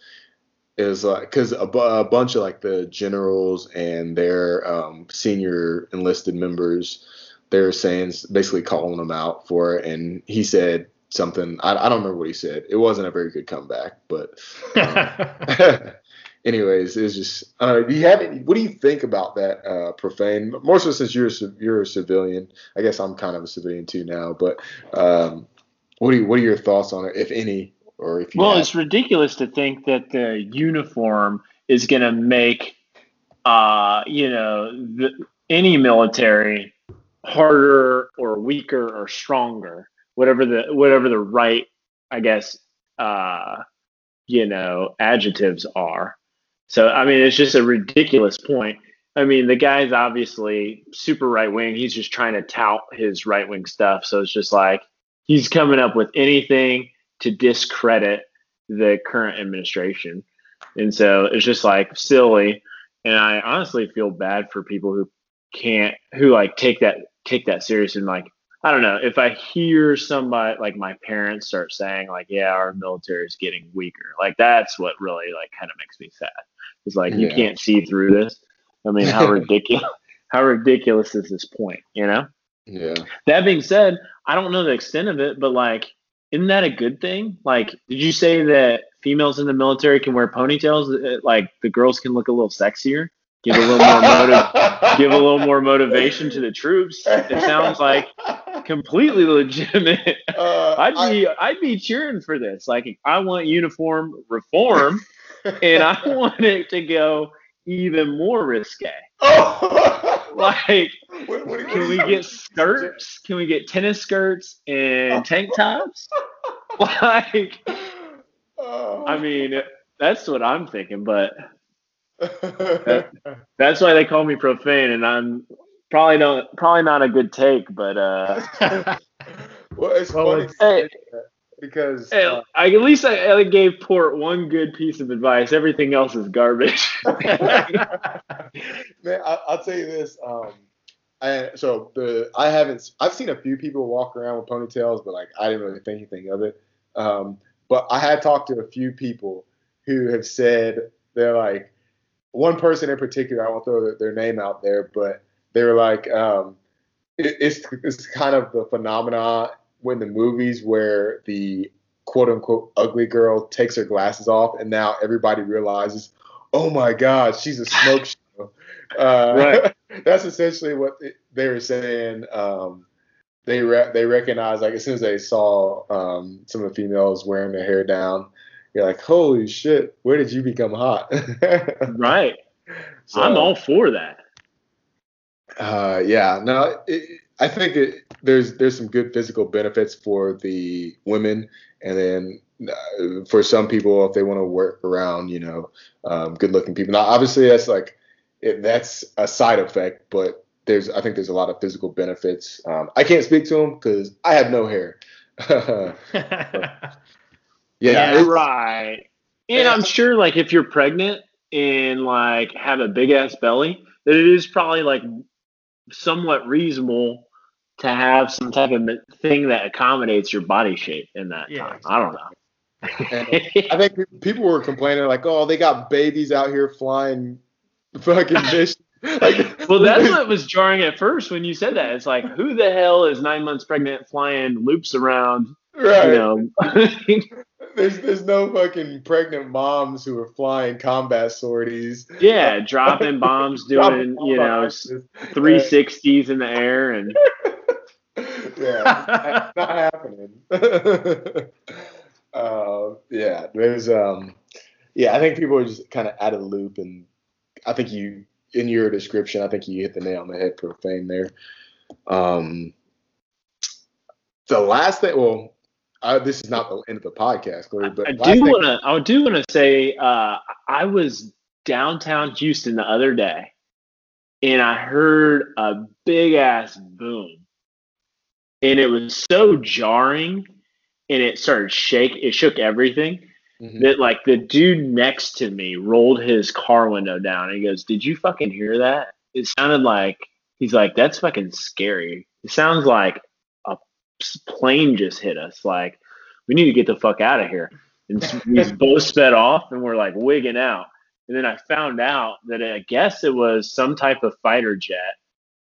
is like because a, bu- a bunch of like the generals and their um, senior enlisted members they're saying basically calling him out for it, and he said something I, I don't remember what he said. It wasn't a very good comeback, but um, anyways, it's just I don't know. Do you have any, what do you think about that uh, profane? More so since you're a, you're a civilian. I guess I'm kind of a civilian too now, but um, what do you, what are your thoughts on it, if any, or if you Well, have- it's ridiculous to think that the uniform is going to make, uh, you know, the, any military harder or weaker or stronger, whatever the whatever the right, I guess, uh, you know, adjectives are. So I mean, it's just a ridiculous point. I mean, the guy's obviously super right wing. He's just trying to tout his right wing stuff. So it's just like he's coming up with anything to discredit the current administration. And so it's just like silly. And I honestly feel bad for people who can't who like take that take that serious and like I don't know, if I hear somebody like my parents start saying like, yeah, our military is getting weaker, like that's what really like kind of makes me sad. It's like you can't see through this. I mean, how ridiculous how ridiculous is this point, you know? yeah, That being said, I don't know the extent of it, but like, isn't that a good thing? Like, did you say that females in the military can wear ponytails? Uh, Like, the girls can look a little sexier, give a little more motiv- give a little more motivation to the troops. It sounds like completely legitimate. Uh, I'd I- be I'd be cheering for this. Like, I want uniform reform, and I want it to go even more risque. oh. Like, What- what can we get skirts? Can we get tennis skirts and tank tops? Like, Oh. I mean, that's what I'm thinking, but that's why they call me profane, and I'm probably don't probably not a good take, but uh, well, it's Well, funny it's- hey, because hey, uh, I, at least I, I gave Port one good piece of advice. Everything else is garbage. man, I, I'll tell you this. Um, I, so the I haven't. I've seen a few people walk around with ponytails, but like I didn't really think anything of it. Um, but I had talked to a few people who have said they're like one person in particular. I won't throw their, their name out there, but they were like, um, it, it's it's kind of the phenomenon when the movies where the quote unquote ugly girl takes her glasses off, and now everybody realizes, oh my god, she's a smoke show. Uh, Right. That's essentially what they- were saying. Um, they re- they recognized like as soon as they saw um, some of the females wearing their hair down, you're like, holy shit, where did you become hot? right. So, I'm all for that. Uh, yeah, Now, it, I think it, there's there's some good physical benefits for the women, and then uh, for some people, if they want to work around, you know, um, good-looking people. Now, obviously, that's like it, that's a side effect, but there's I think there's a lot of physical benefits. Um, I can't speak to them because I have no hair. yeah, Yeah, right. And I'm sure, like, if you're pregnant and like have a big ass belly, that it is probably like somewhat reasonable to have some type of thing that accommodates your body shape in that Yeah, time. I don't know. I think people were complaining like, oh, they got babies out here flying fucking mission. Like, Well, that's what was jarring at first when you said that. It's like, who the hell is nine months pregnant flying loops around? right. You know, There's there's no fucking pregnant moms who are flying combat sorties. yeah, dropping bombs, doing you know three sixties in the air, and yeah, not happening. uh, yeah, there's um, yeah, I think people are just kind of out of the loop, and I think you, in your description, I think you hit the nail on the head, profane there. Um, the last thing, well, This is not the end of the podcast, Corey, but I do want to. I do want to say, uh, I was downtown Houston the other day, and I heard a big ass boom, and it was so jarring, and it started shake. It shook everything. Mhm. That like the dude next to me rolled his car window down, and he goes, "Did you fucking hear that? It sounded like." He's like, "That's fucking scary. It sounds like plane just hit us. Like, we need to get the fuck out of here." And we both sped off, and we're like wigging out. And then I found out that I guess it was some type of fighter jet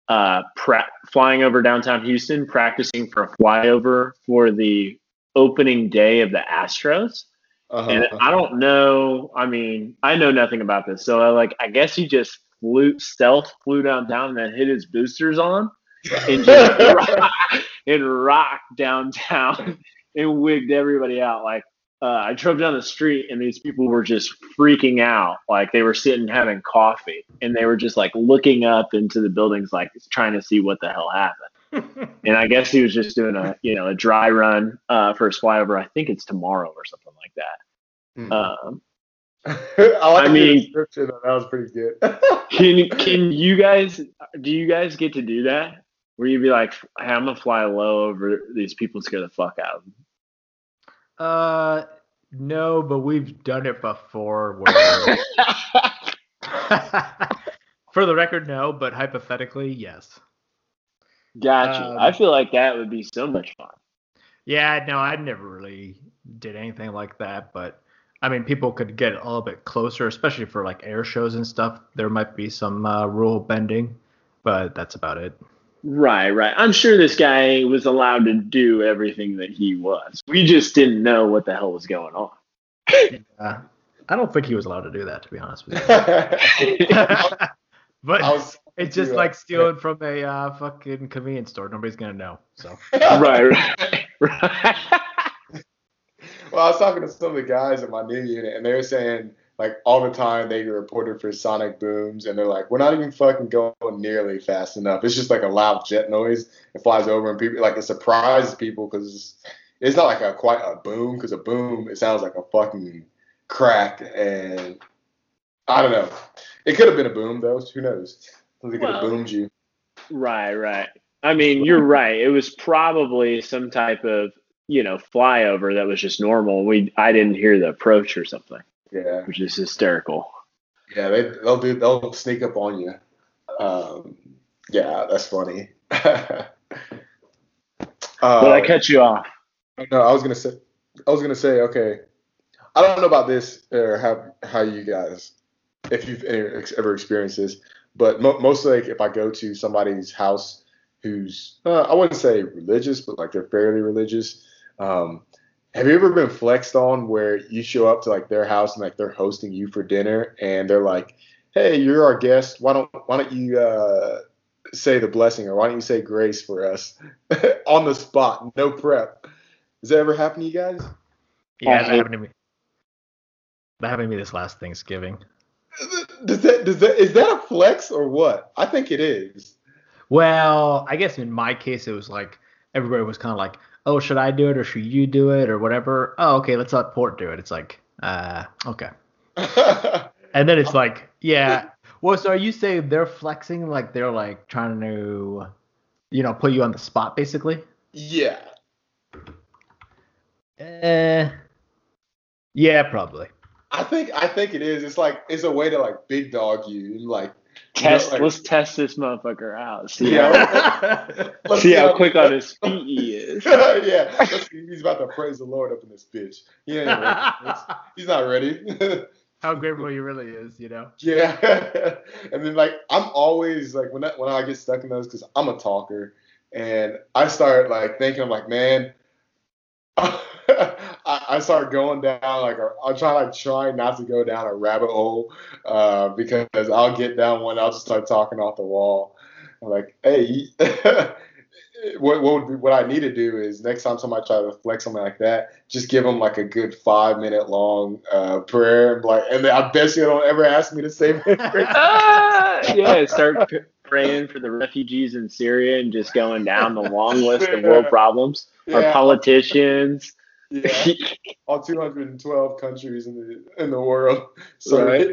uh, pra- flying over downtown Houston, practicing for a flyover for the opening day of the Astros. Uh-huh. And I don't know. I mean, I know nothing about this. So, I, like, I guess he just flew stealth, flew downtown, and then hit his boosters on and just rock, and rocked downtown and wigged everybody out. Like, uh, I drove down the street and these people were just freaking out. Like, they were sitting having coffee and they were just like looking up into the buildings, like trying to see what the hell happened. And I guess he was just doing a, you know, a dry run uh, for his flyover. I think it's tomorrow or something like that. Hmm. Um, I, like I the mean- description. That was pretty good. can can you guys do you guys get to do that? Where you be like, hey, I'm gonna fly low over these people, scare the fuck out of them. Uh, no, but we've done it before. Where, for the record, no, but hypothetically, yes. Gotcha. Um, I feel like that would be so much fun. Yeah, no, I never really did anything like that, but I mean, people could get a little bit closer, especially for like air shows and stuff. There might be some uh, rule bending, but that's about it. Right, right. I'm sure this guy was allowed to do everything that he was. We just didn't know what the hell was going on. Uh, I don't think he was allowed to do that, to be honest with you. But was it's just Yeah. like stealing from a uh, fucking convenience store. Nobody's gonna know. So right, right, right. Well, I was talking to some of the guys in my new unit, and they were saying like all the time they get reported for sonic booms, and they're like, we're not even fucking going nearly fast enough. It's just like a loud jet noise. It flies over, and people like it surprises people because it's not like a quite a boom. Because a boom, it sounds like a fucking crack, and I don't know. It could have been a boom though. Who knows? They could have Well- boomed you. Right, right. I mean, you're right. It was probably some type of, you know, flyover that was just normal. We I didn't hear the approach or something, Yeah. which is hysterical. Yeah, they they'll do they'll sneak up on you. Um, yeah, that's funny. uh, But I cut you off. no, I was gonna say I was gonna say okay. I don't know about this or how how you guys if you've ever ever experienced this, but mo- mostly like if I go to somebody's house who's uh, I wouldn't say religious, but like they're fairly religious. Um, have you ever been flexed on where you show up to like their house and like they're hosting you for dinner and they're like, "Hey, you're our guest. Why don't why don't you uh, say the blessing or why don't you say grace for us on the spot, no prep?" Does that ever happen to you guys? yeah, that hate- happened to me. That happened to me this last Thanksgiving. Does that does that is that a flex or what? I think it is. Well, I guess in my case, it was like everybody was kind of like, "Oh, should I do it or should you do it or whatever?" Oh, okay, let's let Port do it. It's like, uh, okay. And then it's like, yeah. Well, so are you saying they're flexing like they're like trying to, you know, put you on the spot basically? yeah. Eh. Yeah, probably. I think I think it is. It's like it's a way to like big dog you and like Test. like- let's test this motherfucker out. See Yeah. how let's see how quick on his feet he is. yeah, let's see, he's about to praise the Lord up in this bitch. Yeah, he's not ready. how grateful he really is, you know. Yeah, and then like I'm always like when I, when I get stuck in those because I'm a talker, and I start like thinking I'm like man, I, I start going down like I'll try like try not to go down a rabbit hole uh, because I'll get down one I'll just start talking off the wall. I'm like hey. what what, would, what I need to do is next time somebody try to flex something like that, just give them like a good five minute long uh, prayer, and like, and I bet you don't ever ask me to say ah, yeah, start praying for the refugees in Syria and just going down the long list of world problems. Yeah. Our politicians. Yeah, all 212 countries in the in the world. So Right.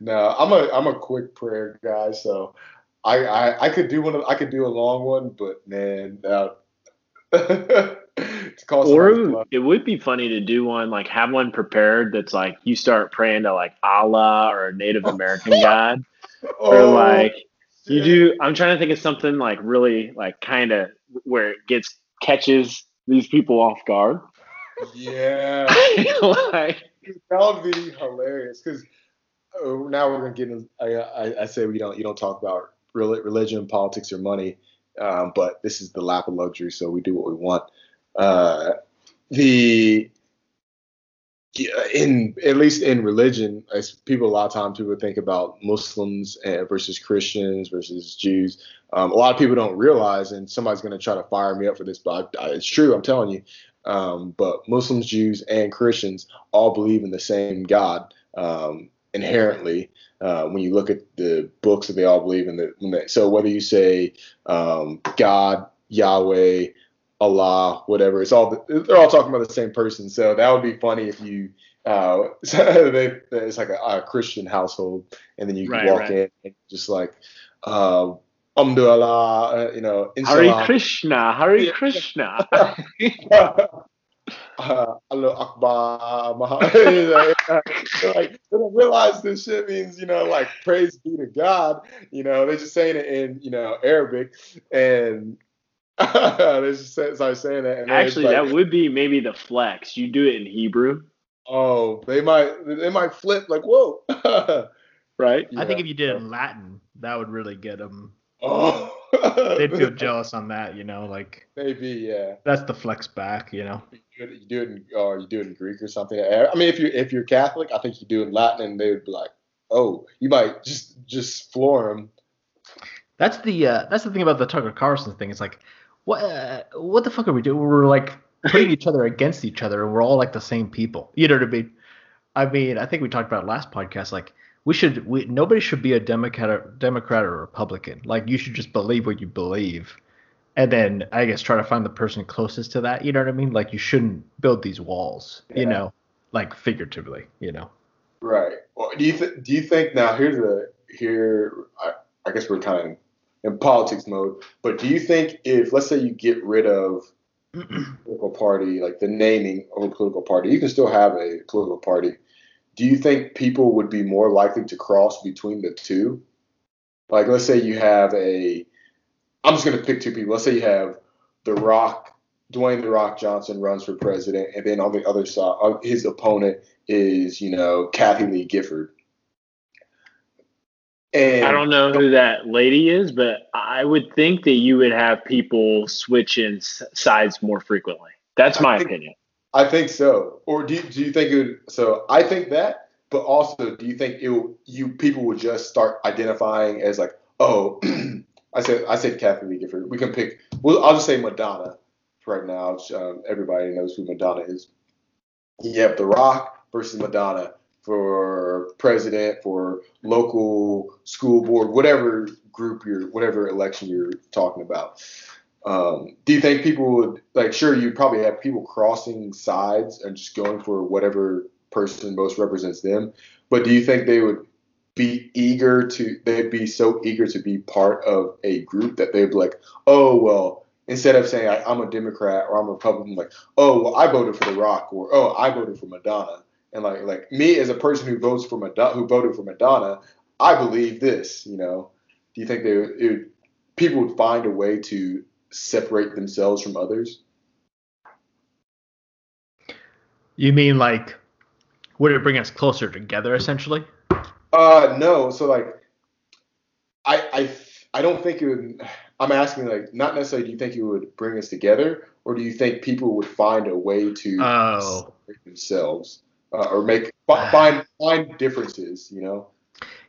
no, I'm a I'm a quick prayer guy, so I I, I could do one of, I could do a long one, but man, uh, Or it would be funny to do one like have one prepared that's like you start praying to like Allah or a Native American god, or Oh, like you do. I'm trying to think of something like really like kind of where it gets catches these people off guard. Yeah, like that would be hilarious because now we're gonna get in. I, I, I say we don't you don't talk about religion, politics, or money, um, but this is the lap of luxury, so we do what we want. Uh, the yeah, in at least in religion, as people a lot of times people think about Muslims uh, versus Christians versus Jews. Um, a lot of people don't realize, and somebody's going to try to fire me up for this, but I, I, it's true. I'm telling you. Um, but Muslims, Jews, and Christians all believe in the same God um, inherently. Uh, when you look at the books that they all believe in, the, so whether you say um, God, Yahweh, Allah, whatever. It's all they're all talking about the same person. So that would be funny if you uh, they, it's like a, a Christian household, and then you Right, walk right. in and just like uh, uh, you know, Hare Krishna, Hare Yeah. Krishna. uh, Akbar, Muhammad. like, they're like, they don't realize this shit means, you know, like praise be to God. You know, they're just saying it in, you know, Arabic, and they just say- start saying that. And Actually, like, that would be maybe the flex. You do it in Hebrew, oh, they might, they might flip like, whoa. right? I think if you did it in Latin, that would really get them. oh, They'd feel jealous on that, you know. Like Maybe, yeah. that's the flex back, you know. You do it, you do it in, or you do it in Greek or something. I mean, if you if you're Catholic, I think you do it in Latin, and they would be like, oh, you might just just floor them. That's the uh, that's the thing about the Tucker Carlson thing. It's like, what uh, what the fuck are we doing? We're like putting each other against each other, and we're all like the same people. You know what I mean? I mean, I think we talked about last podcast. Like, we should we nobody should be a Democrat or Democrat or Republican. Like, you should just believe what you believe, and then I guess try to find the person closest to that. You know what I mean? Like, you shouldn't build these walls. You know, like figuratively. You know. Right. Well, do you th- do you think now? Here's a here. I, I guess we're kind of in politics mode. But do you think if let's say you get rid of political party, like the naming of a political party, you can still have a political party. Do you think people would be more likely to cross between the two? Like, let's say you have a, I'm just going to pick two people. Let's say you have The Rock, Dwayne The Rock Johnson runs for president, and then on the other side, uh, his opponent is, you know, Kathie Lee Gifford. And I don't know who that lady is, but I would think that you would have people switching sides more frequently. That's I my think- opinion. I think so. Or do you, do you think it would, so I think that, but also do you think it will, you people would just start identifying as like, oh, I said I said Kathie Lee Gifford. We can pick. Well, I'll just say Madonna right now. Um, everybody knows who Madonna is. You have The Rock versus Madonna for president, for local school board, whatever group you're, whatever election you're talking about. Um, do you think people would like? Sure, you probably have people crossing sides and just going for whatever person most represents them. But do you think they would be eager to? They'd be so eager to be part of a group that they'd be like, oh well. Instead of saying I, I'm a Democrat or I'm a Republican, like, oh well, I voted for The Rock or oh I voted for Madonna, and like like me as a person who votes for Madonna, who voted for Madonna, I believe this. You know, do you think they would, it would, people would find a way to separate themselves from others? You mean like Would it bring us closer together, essentially? Uh, no. So like, I I I don't think it would. I'm asking like, not necessarily. Do you think it would bring us together, or do you think people would find a way to Oh. separate themselves uh, or make find find differences? You know.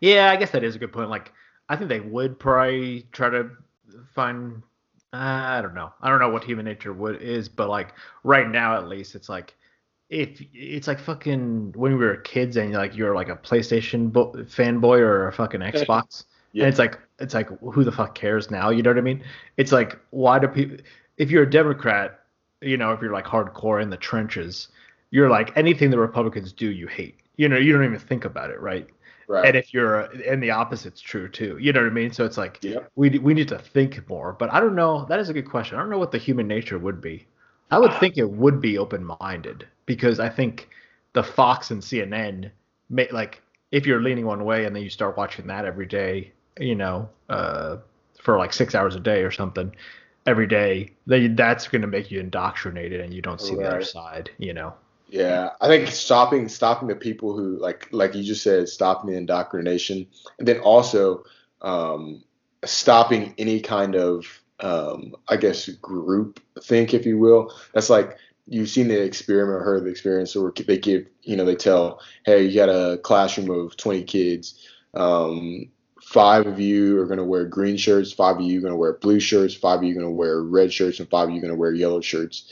Yeah, I guess that is a good point. Like, I think they would probably try to find. Uh, I don't know. I don't know what human nature would is, but like right now at least, it's like if it's like fucking when we were kids and like you're like a PlayStation bo- fanboy or a fucking Xbox, Yeah. and it's like it's like who the fuck cares now? You know what I mean? It's like why do people? If you're a Democrat, you know, if you're like hardcore in the trenches, you're like anything the Republicans do, you hate. You know, you don't even think about it, right? Right. and if you're and the opposite's true too you know what i mean so it's like Yep. we we need to think more but i don't know that is a good question i don't know what the human nature would be i would think it would be open-minded because i think the fox and cnn may like if you're leaning one way and then you start watching that every day you know uh for like six hours a day or something every day then that's going to make you indoctrinated and you don't see the other side you know Yeah, I think stopping stopping the people who like like you just said, stopping the indoctrination, and then also um, stopping any kind of um, I guess group think, if you will. That's like you've seen the experiment or heard of the experience where they give you know they tell, hey, you got a classroom of 20 kids. Um, five of you are going to wear green shirts, five of you are going to wear blue shirts, five of you are going to wear red shirts, and five of you are going to wear yellow shirts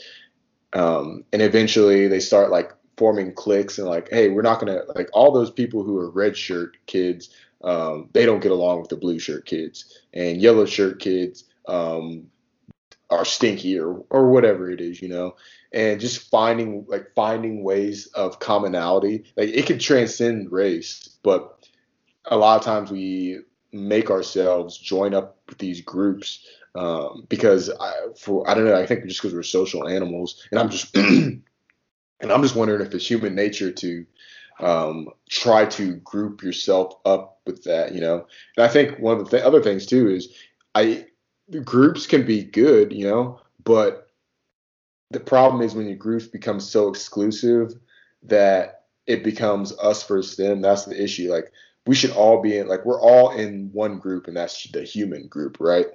um, and eventually they start like forming cliques and like hey we're not gonna like all those people who are red shirt kids um, they don't get along with the blue shirt kids. And yellow shirt kids um, are stinky or or whatever it is you know? And just finding like finding ways of commonality like it can transcend race but a lot of times we make ourselves join up with these groups um, because I, for I don't know, I think just because we're social animals, and I'm just and I'm just wondering if it's human nature to um, try to group yourself up with that, you know. And I think one of the th- other things too is I groups can be good, you know, but the problem is when your groups become so exclusive that it becomes us versus them. That's the issue. Like we should all be in like we're all in one group, and that's the human group, right?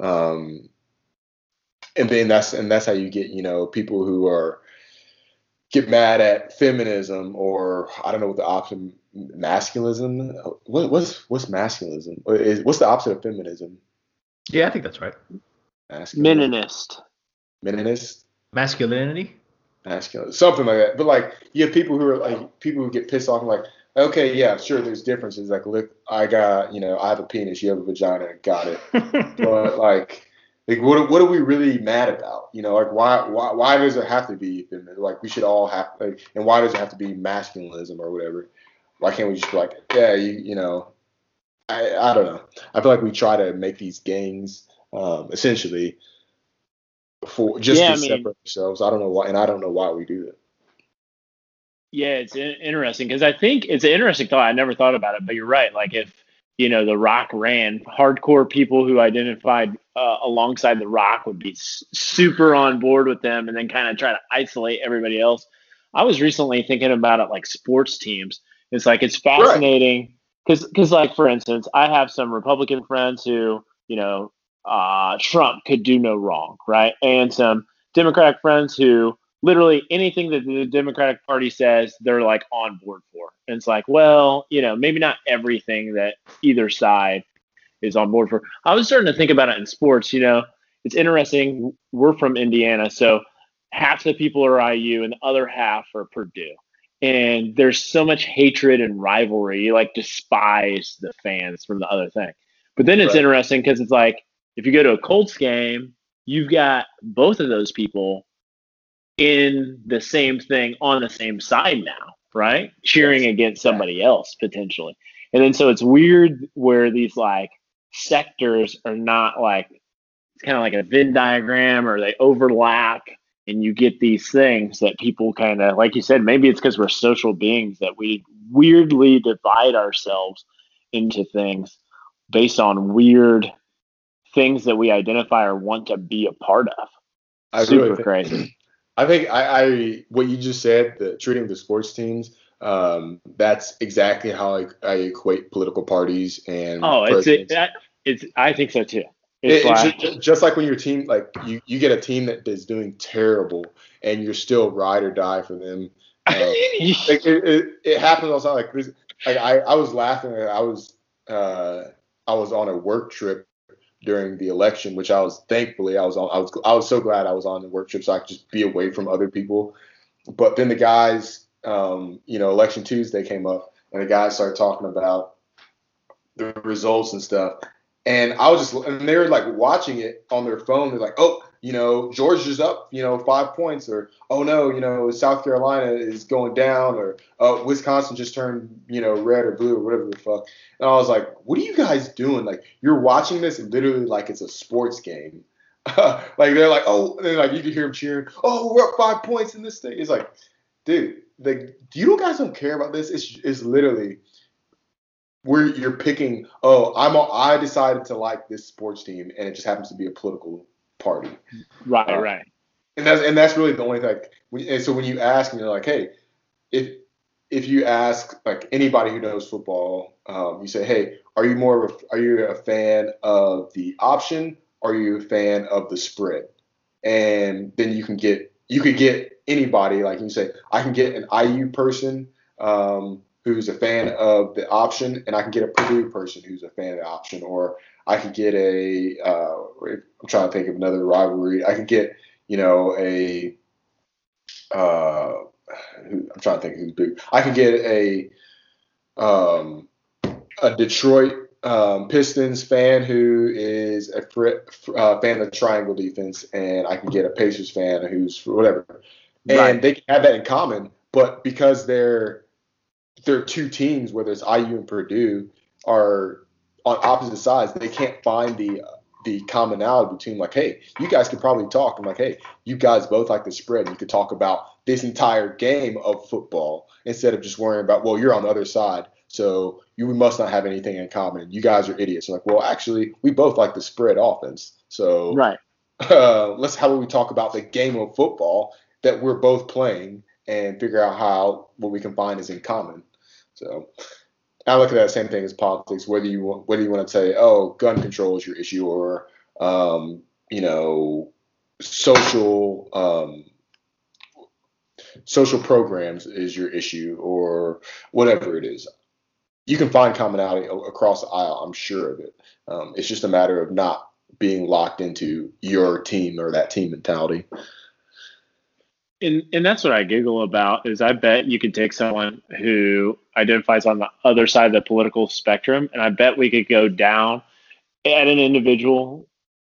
Um, and then that's and that's how you get you know people who are get mad at feminism or I don't know what the option masculism? What, what's what's masculism? What is- what's the opposite of feminism? Yeah i think that's right. Masculine. Meninist. meninist? Masculinity? Masculine something like that. But like you have people who are like people who get pissed off and like okay yeah sure there's differences like look I got you know I have a penis you have a vagina got it. But like like what what are we really mad about? You know like why why why does it have to be like we should all have like and why does it have to be masculinism or whatever? Why can't we just be like yeah you you know I I don't know. I feel like we try to make these gangs um essentially for just Yeah, to I mean- separate ourselves. I don't know why and I don't know why we do that Yeah, it's interesting because I think it's an interesting thought. I never thought about it, but you're right. Like if you know the Rock ran, hardcore people who identified uh, alongside the Rock would be s- super on board with them, and then kind of try to isolate everybody else. I was recently thinking about it like sports teams. It's like it's fascinating because because like for instance, I have some Republican friends who you know uh, Trump could do no wrong, right, and some Democratic friends who literally anything that the Democratic Party says, they're like on board for. And it's like, well, you know, maybe not everything that either side is on board for. I was starting to think about it in sports. You know, it's interesting. We're from Indiana, so half the people are IU and the other half are Purdue. And there's so much hatred and rivalry. You like despise the fans from the other thing. But then it's Right. interesting because it's like if you go to a Colts game, you've got both of those people in the same thing on the same side now, right? Cheering Yes. against somebody else potentially. And then so it's weird where these like sectors are not like it's kind of like a Venn diagram or they overlap and you get these things that people kind of like you said maybe it's because we're social beings that we weirdly divide ourselves into things based on weird things that we identify or want to be a part of. I Super really crazy. I think I, I what you just said, the treating the sports teams. Um, that's exactly how I, I equate political parties and Oh, it's it, that, it's. I think so too. It- like, ju- just, like when your team, like you, you get a team that is doing terrible, and you're still ride or die for them. Um, like it, it, it happens all the time. Like, like I, I was laughing. I was uh, I was on a work trip during the election, which I was thankfully I was on. I was I was so glad I was on the work trip so I could just be away from other people. But then the guys, um, you know, election Tuesday came up, and the guys started talking about the results and stuff. And I was just, and they were like watching it on their phone. They're like, oh, you know, Georgia's up, you know, five points, or oh no, you know, South Carolina is going down, or oh, Wisconsin just turned, you know, red or blue or whatever the fuck. And I was like, what are you guys doing? Like, you're watching this literally like it's a sports game. like they're like, oh, like you can hear them cheering, oh, we're up five points in this thing. It's like, dude, like do you guys don't care about this. It's it's literally where you're picking. Oh, I'm a, I decided to like this sports team, and it just happens to be a political party. right, uh, right. And that's and that's really the only thing. And so when you ask, and you're like, hey, if if you ask like anybody who knows football, um, you say, hey, are you more of a, are you a fan of the option? Or are you a fan of the spread? And then you can get you could get anybody like you say, I can get an IU person um, who's a fan of the option, and I can get a Purdue person who's a fan of the option, or I could get a uh, I'm trying to think of another rivalry. I could get you know a uh, who, I'm trying to think who's big. I could get a um, a Detroit um, Pistons fan who is a fr- uh, fan of triangle defense, and I can get a Pacers fan who's whatever, and Right. they can have that in common. But because they're they're two teams, whether it's IU and Purdue, are on opposite sides, they can't find the the commonality between like, hey, you guys could probably talk. I'm like, hey, you guys both like the spread. You could talk about this entire game of football instead of just worrying about, well, you're on the other side, so you we must not have anything in common. You guys are idiots. I'm like, well, actually, we both like the spread offense. So Right. uh, let's how about we talk about the game of football that we're both playing and figure out how what we can find is in common. So I look at that same thing as politics. Whether you whether you want to say, oh, gun control is your issue, or um, you know, social um, social programs is your issue, or whatever it is. You can find commonality across the aisle. I'm sure of it. Um, it's just a matter of not being locked into your team or that team mentality. And and that's what I giggle about is I bet you could take someone who identifies on the other side of the political spectrum, and I bet we could go down at an individual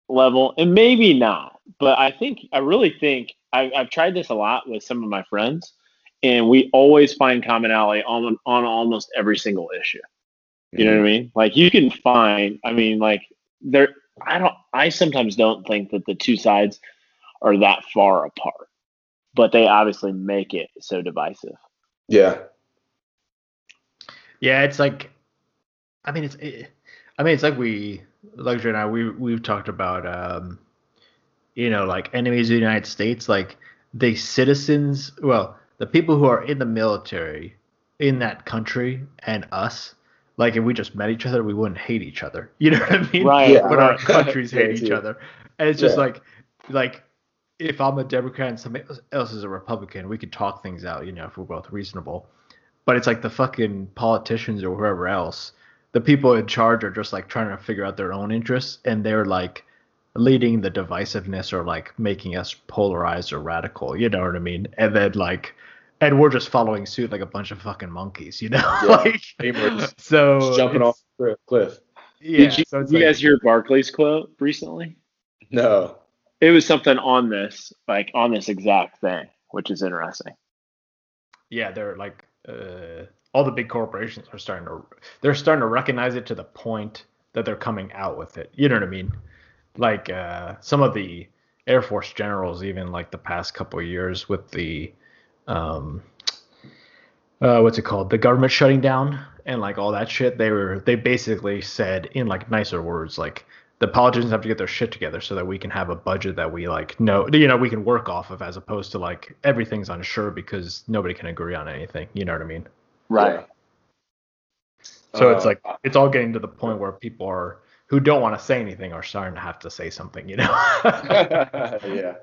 level, and maybe not, but I think I really think I, I've tried this a lot with some of my friends, and we always find commonality on on almost every single issue. You know what I mm-hmm. mean? Like you can find, I mean, like there, I don't, I sometimes don't think that the two sides are that far apart, but they obviously make it so divisive. Yeah. Yeah, it's like, I mean, it's, it, I mean, it's like we, Luxury and I, we we've talked about, um, you know, like enemies of the United States, like the citizens, well, the people who are in the military in that country and us, like if we just met each other, we wouldn't hate each other. You know what I mean? Right, Yeah. But our right. countries hate each other, and it's just Yeah. like, like if I'm a Democrat and somebody else is a Republican, we could talk things out, you know, if we're both reasonable. But it's like the fucking politicians or whoever else, the people in charge are just like trying to figure out their own interests, and they're like leading the divisiveness or like making us polarized or radical. You know what I mean? And then like, and we're just following suit like a bunch of fucking monkeys. You know, Yeah. like We're just so jumping off the cliff. Yeah, Did you, so you like- guys hear Barclay's quote recently? No. It was something on this, like on this exact thing, which is interesting. yeah, they're like uh, all the big corporations are starting to they're starting to recognize it to the point that they're coming out with it. You know what I mean? Like uh, some of the Air Force generals, even like the past couple years with the um, uh, what's it called? The government shutting down and like all that shit. They were they basically said in like nicer words like the politicians have to get their shit together so that we can have a budget that we like know you know we can work off of as opposed to like everything's unsure because nobody can agree on anything you know what i mean Right. so it's Uh, like it's all getting to the point where people are who don't want to say anything are starting to have to say something you know yeah,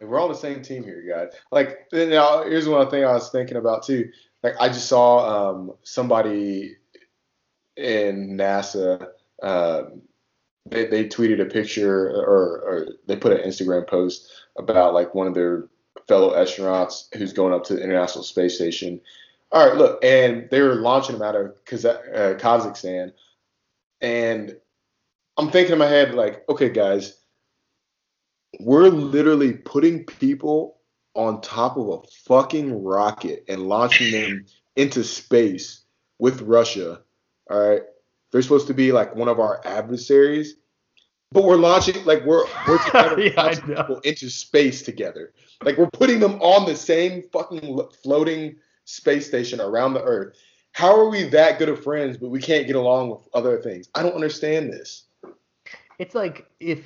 we're all the same team here, guys. Like, you know, here's one thing I was thinking about too. Like, I just saw um, somebody in NASA. Um, they they tweeted a picture or, or they put an Instagram post about like one of their fellow astronauts who's going up to the International Space Station. All right, look, and they were launching them out of Kaza- uh, Kazakhstan, and I'm thinking in my head like, okay, guys, we're literally putting people on top of a fucking rocket and launching them into space with Russia. All right. They're supposed to be like one of our adversaries, but we're launching like we're we're together Yeah, I launching know. people into space together. Like we're putting them on the same fucking floating space station around the Earth. How are we that good of friends, but we can't get along with other things? I don't understand this. it's like if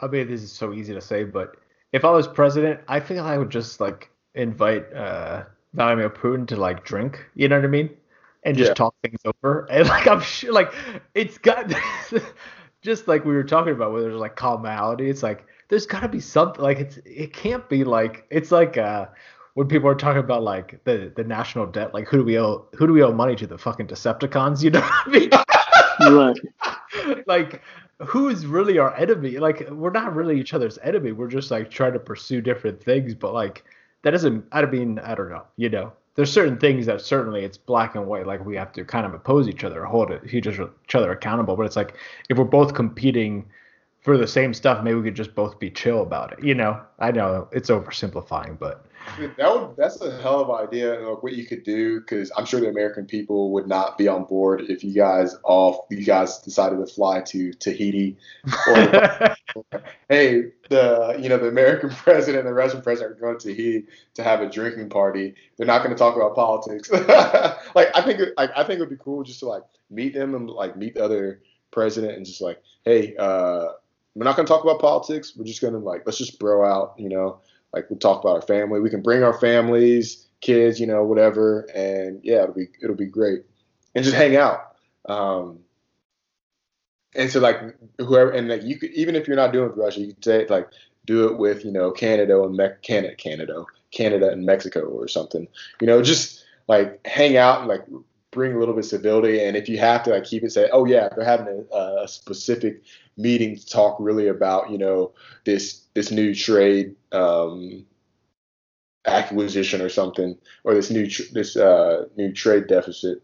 I mean this is so easy to say, but if I was president, I think I would just like invite uh Vladimir Putin to like drink, you know what I mean? And just Yeah. talk things over. And like I'm sure like it's got just like we were talking about where there's like commonality, it's like there's gotta be something like it's it can't be like it's like uh when people are talking about like the the national debt, like who do we owe who do we owe money to the fucking Decepticons, you know what I mean? Right. like who's really our enemy like we're not really each other's enemy we're just like trying to pursue different things but like that doesn't i mean i don't know you know there's certain things that certainly it's black and white like we have to kind of oppose each other hold each other accountable but it's like if we're both competing for the same stuff maybe we could just both be chill about it you know i know it's oversimplifying but Dude, That would that's a hell of an idea and like what you could do because I'm sure the American people would not be on board if you guys all you guys decided to fly to Tahiti or hey the you know the American president and the Russian president are going to Tahiti to have a drinking party. They're not going to talk about politics. like I think like I think it would be cool just to like meet them and like meet the other president and just like hey uh we're not going to talk about politics. We're just going to like let's just bro out you know like we'll talk about our family. We can bring our families, kids, you know, whatever, and yeah, it'll be it'll be great, and just hang out. Um, and so like whoever, and like you could even if you're not doing it with Russia, you could say like do it with you know Canada and Me- Canada, Canada, Canada and Mexico or something. You know, just like hang out and like bring a little bit of civility. And if you have to like keep it, say, oh yeah, they're having a, a specific meeting to talk really about you know this this new trade um, acquisition or something, or this new tr- this uh, new trade deficit.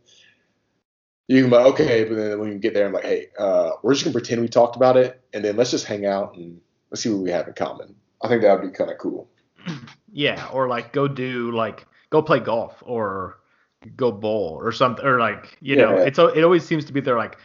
You can be like, okay, but then when you get there, I'm like, hey, uh, we're just gonna pretend we talked about it, and then let's just hang out and let's see what we have in common. I think that would be kind of cool. Yeah, or like go do like go play golf or go bowl or something or like you know Yeah. it's it always seems to be they're like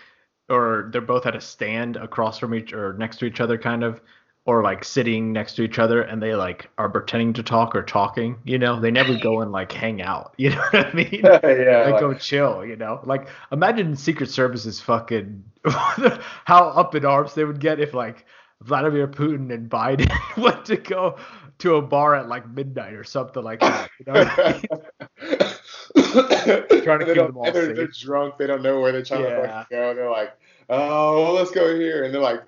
or they're both at a stand across from each or next to each other kind of or like sitting next to each other and they like are pretending to talk or talking you know they never go and like hang out you know what I mean yeah, like, like- go chill, you know. Like imagine Secret Service's fucking how up in arms they would get if like Vladimir Putin and Biden went to go to a bar at like midnight or something like that. You know? What I mean? Trying to keep them all they're, they're drunk. They don't know where they're trying to Yeah. fucking go. They're like, oh, well, let's go here, and they're like,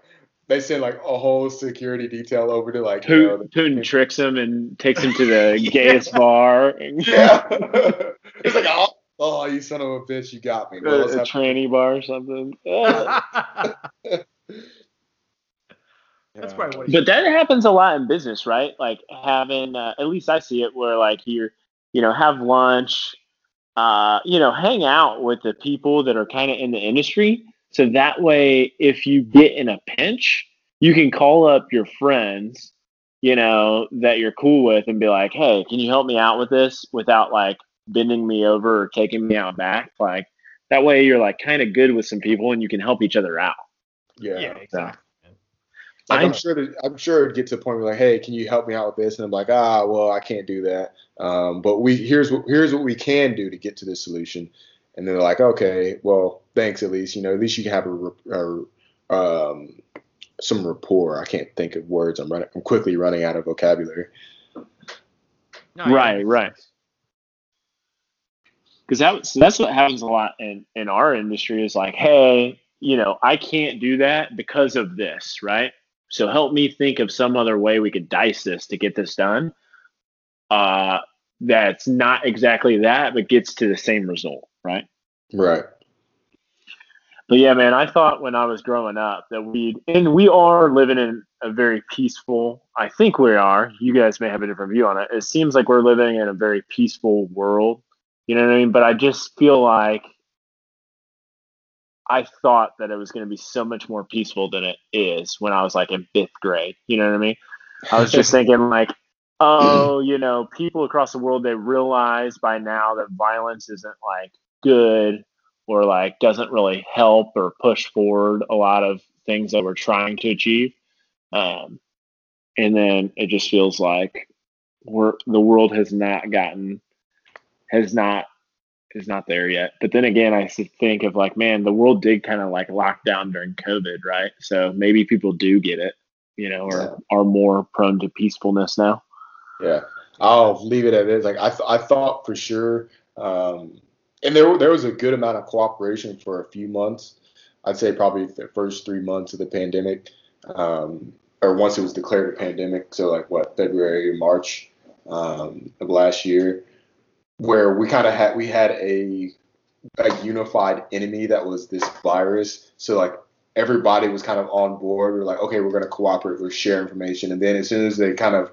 they send like a whole security detail over to like, you know, Putin, the- Putin tricks him and takes him to the gayest bar. Yeah. it's like, oh, oh, you son of a bitch, you got me. Well, a, let's a tranny bar or something. That's yeah. probably what but that happens a lot in business, right? Like having, uh, at least I see it where like you're, you know, have lunch, uh, you know, hang out with the people that are kind of in the industry. So that way, if you get in a pinch, you can call up your friends, you know, that you're cool with and be like, hey, can you help me out with this without like bending me over or taking me out back? Like that way you're like kind of good with some people and you can help each other out. Yeah. yeah, exactly. Like, I- I'm sure that I'm sure it'd get to a point where like, hey, can you help me out with this? And I'm like, ah, well, I can't do that. Um, but we here's what here's what we can do to get to this solution. And then they're like, okay, well, thanks at least. You know, at least you can have a, re- a um, some rapport. I can't think of words. I'm running. I'm quickly running out of vocabulary. No, right, right. Because that, so that's what happens a lot in, in our industry is like, hey, you know, I can't do that because of this, right? So help me think of some other way we could dice this to get this done. Uh, that's not exactly that, but gets to the same result, right? Right. But yeah, man, I thought when I was growing up that we and we are living in a very peaceful. I think we are. You guys may have a different view on it. It seems like we're living in a very peaceful world. You know what I mean? But I just feel like I thought that it was going to be so much more peaceful than it is when I was like in fifth grade. You know what I mean? I was just thinking like, oh, you know, people across the world they realize by now that violence isn't like good or like doesn't really help or push forward a lot of things that we're trying to achieve. Um, and then it just feels like we're the world has not gotten has not is not there yet. But then again, I think of like, man, the world did kind of like lock down during COVID, right? So maybe people do get it, you know, or yeah. are more prone to peacefulness now. Yeah, I'll leave it at it. Like I, th- I thought for sure, um, and there there was a good amount of cooperation for a few months. I'd say probably the first three months of the pandemic, um, or once it was declared a pandemic. So like what February, March um, of last year, where we kind of had we had a a unified enemy that was this virus. So like everybody was kind of on board. We are like, okay, we're going to cooperate. We're share information. And then as soon as they kind of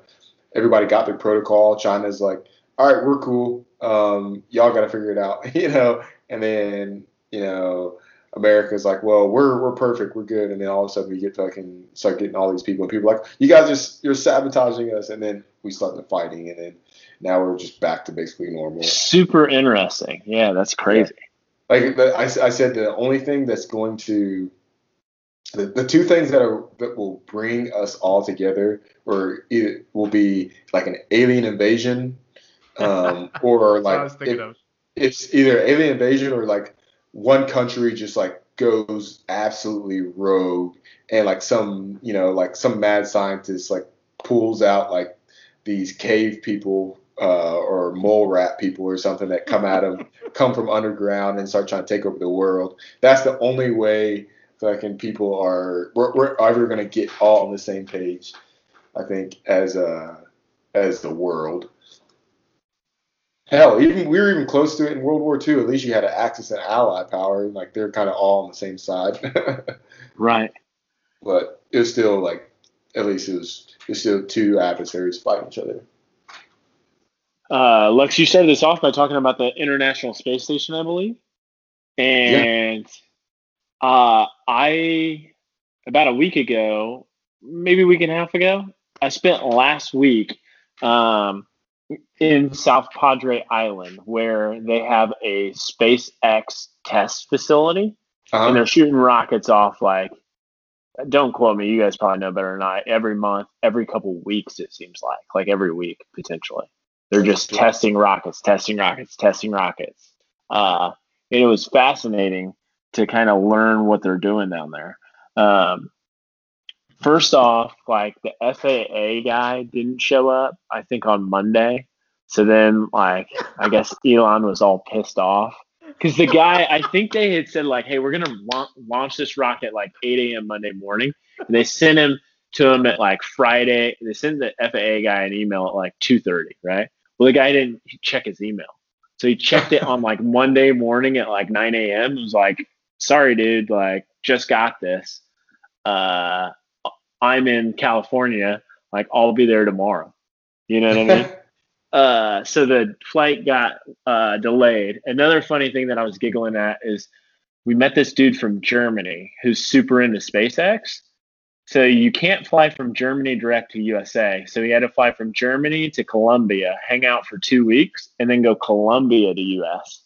everybody got their protocol, China's like, all right, we're cool. Um, y'all got to figure it out, you know. And then you know, America's like, well, we're we're perfect, we're good. And then all of a sudden we get fucking start getting all these people, and people are like, you guys just you're sabotaging us. And then we start the fighting, and then now we're just back to basically normal. Super interesting. Yeah, that's crazy. Yeah. Like I, I said, the only thing that's going to the, the two things that are that will bring us all together or it will be like an alien invasion um, or like it, it's either alien invasion or like one country just like goes absolutely rogue and like some you know like some mad scientist like pulls out like these cave people uh, or mole rat people or something that come out of come from underground and start trying to take over the world. That's the only way fucking people are we're, we're ever gonna get all on the same page. I think as uh as the world. Hell, even we were even close to it in World War II. At least you had Axis and Ally power, and like they're kind of all on the same side. right. But it was still like, at least it was, it was still two adversaries fighting each other. Uh, Lex, you started this off by talking about the International Space Station, I believe, and yeah. Uh, I about a week ago, maybe a week and a half ago, I spent last week um, in South Padre Island, where they have a SpaceX test facility, uh-huh. and they're shooting rockets off like. Don't quote me. You guys probably know better than I. Every month, every couple weeks, it seems like, like every week potentially. They're just testing rockets, testing rockets, testing rockets. Uh, and it was fascinating to kind of learn what they're doing down there. Um, first off, like the FAA guy didn't show up, I think on Monday. So then, like, I guess Elon was all pissed off because the guy, I think they had said like, "Hey, we're gonna la- launch this rocket like 8 a.m. Monday morning," and they sent him to him at like Friday. They sent the FAA guy an email at like 2:30, right? Well, the guy didn't check his email, so he checked it on like Monday morning at like 9 a.m. It was like, "Sorry, dude, like just got this. Uh, I'm in California. Like I'll be there tomorrow." You know what I mean? Uh, so the flight got uh, delayed. Another funny thing that I was giggling at is we met this dude from Germany who's super into SpaceX, so you can't fly from Germany direct to USA. So he had to fly from Germany to Colombia, hang out for two weeks, and then go Colombia to US.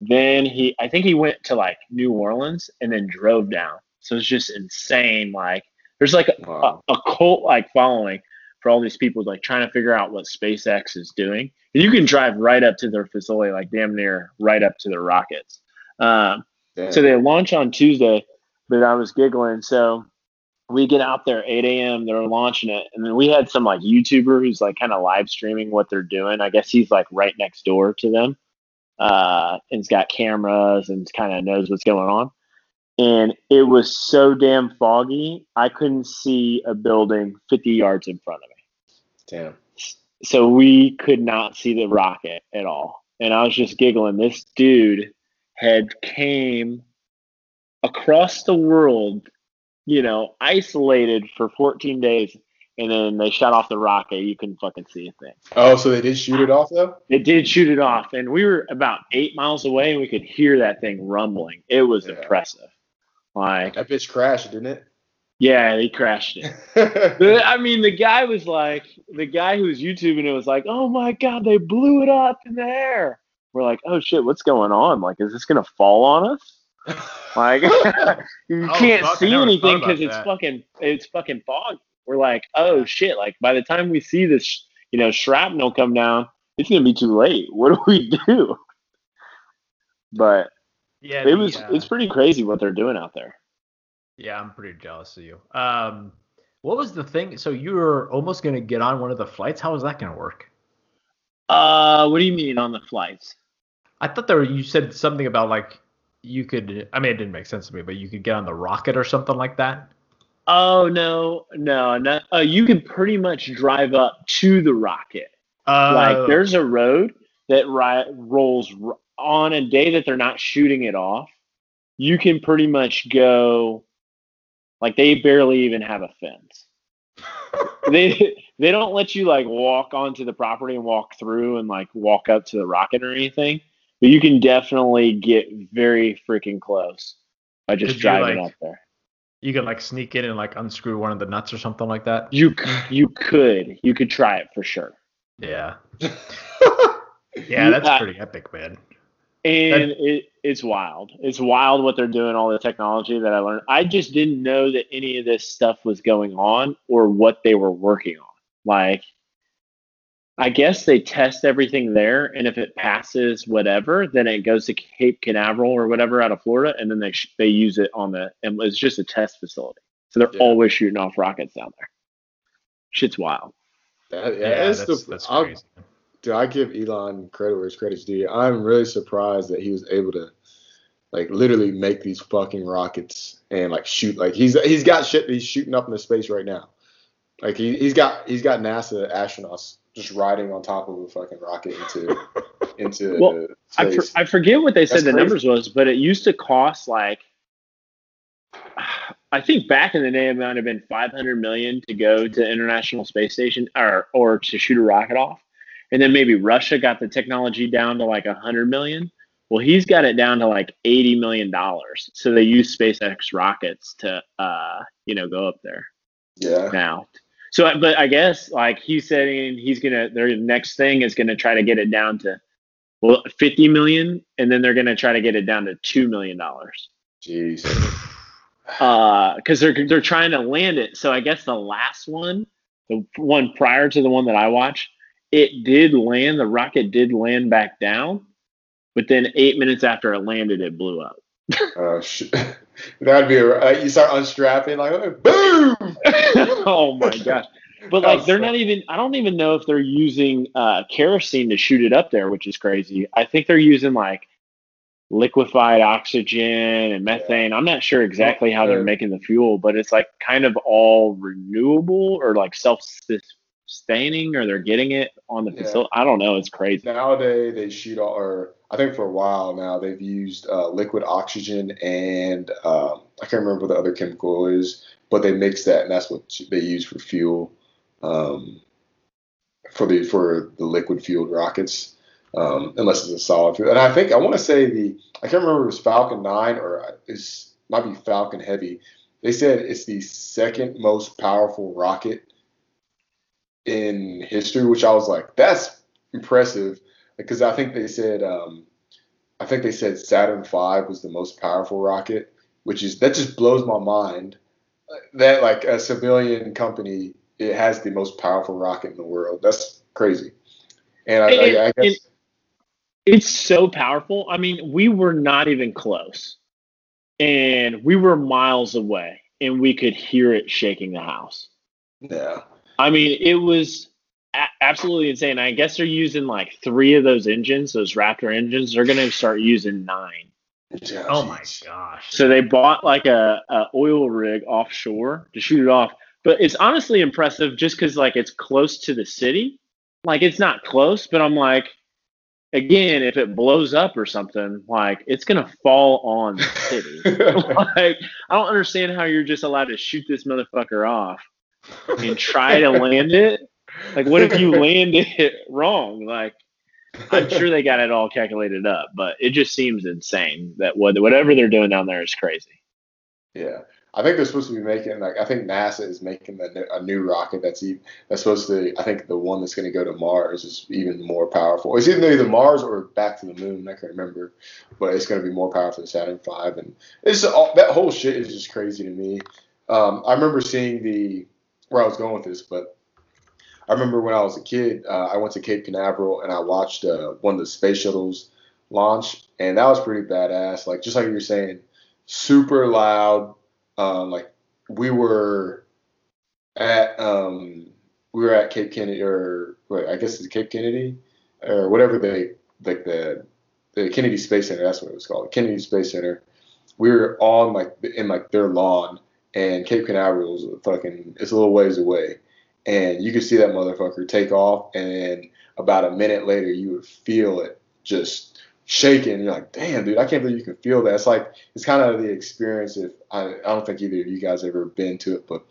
Then he, I think he went to like New Orleans and then drove down. So it's just insane. Like there's like a, wow. a, a cult like following for all these people like trying to figure out what SpaceX is doing. And you can drive right up to their facility, like damn near right up to their rockets. Um, so they launch on Tuesday but I was giggling. So we get out there 8 a.m. They're launching it, and then we had some like YouTuber who's like kind of live streaming what they're doing. I guess he's like right next door to them, uh, and he's got cameras and kind of knows what's going on. And it was so damn foggy, I couldn't see a building 50 yards in front of me. Damn. So we could not see the rocket at all. And I was just giggling. This dude had came across the world, you know, isolated for 14 days, and then they shot off the rocket. You couldn't fucking see a thing. Oh, so they did shoot it off though? It did shoot it off, and we were about eight miles away, and we could hear that thing rumbling. It was Yeah. impressive. Like, That bitch crashed, didn't it? yeah, he crashed it. it? The- I mean, the guy was like, the guy who was YouTubing it was like, oh my God, they blew it up in the air. We're like, oh shit, what's going on? Like, is this going to fall on us? Like, you Oh, can't see anything because it's that. fucking, it's fucking fog. We're like, oh shit, like by the time we see this, you know, shrapnel come down, it's going to be too late. What do we do? But Yeah, it the, was, uh, it's pretty crazy what they're doing out there. Yeah, I'm pretty jealous of you. Um, what was the thing? So you were almost gonna get on one of the flights. How was that gonna work? Uh, what do you mean on the flights? I thought there were, you said something about like you could. I mean, it didn't make sense to me, but you could get on the rocket or something like that. Oh no, no, no. Uh, you can pretty much drive up to the rocket. Uh, like there's a road that ri- rolls r- on a day that they're not shooting it off. You can pretty much go. Like they barely even have a fence. they they don't let you like walk onto the property and walk through and like walk up to the rocket or anything. But you can definitely get very freaking close by just driving like- up there. You could like sneak in and like unscrew one of the nuts or something like that. You you could you could try it for sure. Yeah, yeah, that's uh, pretty epic, man. And it, it's wild. It's wild what they're doing, all the technology that I learned. I just didn't know that any of this stuff was going on or what they were working on. Like, I guess they test everything there, and if it passes whatever, then it goes to Cape Canaveral or whatever out of Florida, and then they sh- they use it on the. And it's just a test facility, so they're Yeah. always shooting off rockets down there. Shit's wild. That- Yeah, yeah, that's, the, that's I'll- crazy. Dude, I give Elon credit where his credit's due. I'm really surprised that he was able to, like, literally make these fucking rockets and like shoot. Like he's he's got shit that he's shooting up into space right now. Like he he's got he's got NASA astronauts just riding on top of a fucking rocket into into Well, I, for. I forget what they said That's the crazy. numbers was, but it used to cost like I think back in the day it might have been 500 million to go to International Space Station or or to shoot a rocket off, and then maybe Russia got the technology down to like 100 million. Well, he's got it down to like 80 million dollars. So they use SpaceX rockets to uh you know go up there yeah. now. So, but I guess like he's saying he's gonna their next thing is gonna try to get it down to well 50 million, and then they're gonna try to get it down to two million dollars. Jeez. Uh, because they're they're trying to land it. So I guess the last one, the one prior to the one that I watched, it did land. The rocket did land back down, but then eight minutes after it landed, it blew up. Oh shit. That'd be a, uh, you start unstrapping like boom. oh my gosh. But like they're not even I don't even know if they're using uh kerosene to shoot it up there, which is crazy. I think they're using like liquefied oxygen and methane. I'm not sure exactly how they're making the fuel, but it's like kind of all renewable or like self sustaining or they're getting it on the Yeah. facility. I don't know, it's crazy. Nowadays they shoot all, or I think for a while now they've used uh, liquid oxygen and um, I can't remember what the other chemical is, but they mix that and that's what they use for fuel um, for the for the liquid fueled rockets. Um, unless it's a solid fuel, and I think I want to say the I can't remember it was Falcon 9 or it's might be Falcon Heavy. They said it's the second most powerful rocket in history, which I was like, that's impressive because I think they said um, I think they said Saturn V was the most powerful rocket, which is that just blows my mind. That like a civilian company, it has the most powerful rocket in the world. That's crazy. And I, And- I, I guess and- It's so powerful. I mean, we were not even close. and we were miles away, and we could hear it shaking the house. Yeah. I mean, it was absolutely insane. I guess they're using like three of those engines, those Raptor engines. They're going to start using nine. Yeah, Oh my gosh. So they bought like a, a oil rig offshore to shoot it off. But it's honestly impressive just because like it's close to the city. Like it's not close, but I'm like, again, if it blows up or something, like it's gonna fall on the city. like I don't understand how you're just allowed to shoot this motherfucker off and try to land it. Like what if you land it wrong? Like I'm sure they got it all calculated up, but it just seems insane that what whatever they're doing down there is crazy. Yeah, I think they're supposed to be making like I think NASA is making the, a new rocket that's even, that's supposed to. I think the one that's going to go to Mars is even more powerful. It's either either Mars or back to the moon. I can't remember, but it's going to be more powerful than Saturn V, and it's all, that whole shit is just crazy to me. Um, I remember seeing the where I was going with this, but I remember when I was a kid, uh, I went to Cape Canaveral and I watched uh, one of the space shuttles launch, and that was pretty badass. Like just like you were saying, super loud. Um, like we were at um, we were at Cape Kennedy or wait, I guess it's Cape Kennedy or whatever they like the the Kennedy Space Center. That's what it was called, Kennedy Space Center. We were on like in like their lawn, and Cape Canaveral was fucking it's a little ways away, and you could see that motherfucker take off, and then about a minute later you would feel it just shaking. You're like, damn, dude, I can't believe you can feel that. It's like it's kind of the experience. If I, I don't think either of you guys ever been to it, but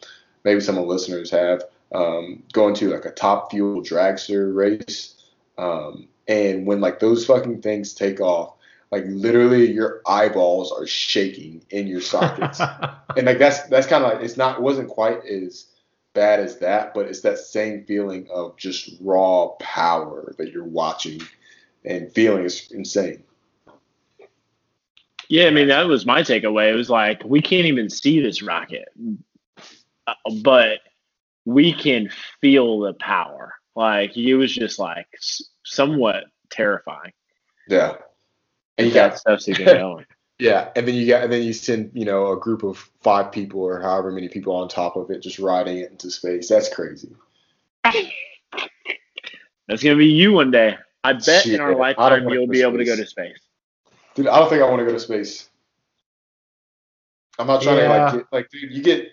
maybe some of the listeners have. Um, going to like a top fuel dragster race, um, and when like those fucking things take off, like literally your eyeballs are shaking in your sockets, and like that's that's kind of like it's not it wasn't quite as bad as that, but it's that same feeling of just raw power that you're watching and feeling is insane. Yeah, I mean that was my takeaway. It was like we can't even see this rocket, but we can feel the power. Like it was just like somewhat terrifying. Yeah. And you got stuff's even going. Yeah, and then you got and then you send you know a group of five people or however many people on top of it just riding it into space. That's crazy. That's gonna be you one day. I bet Shit, in our lifetime you'll go be able to go to space. Dude, I don't think I want to go to space. I'm not trying to like get like dude, you get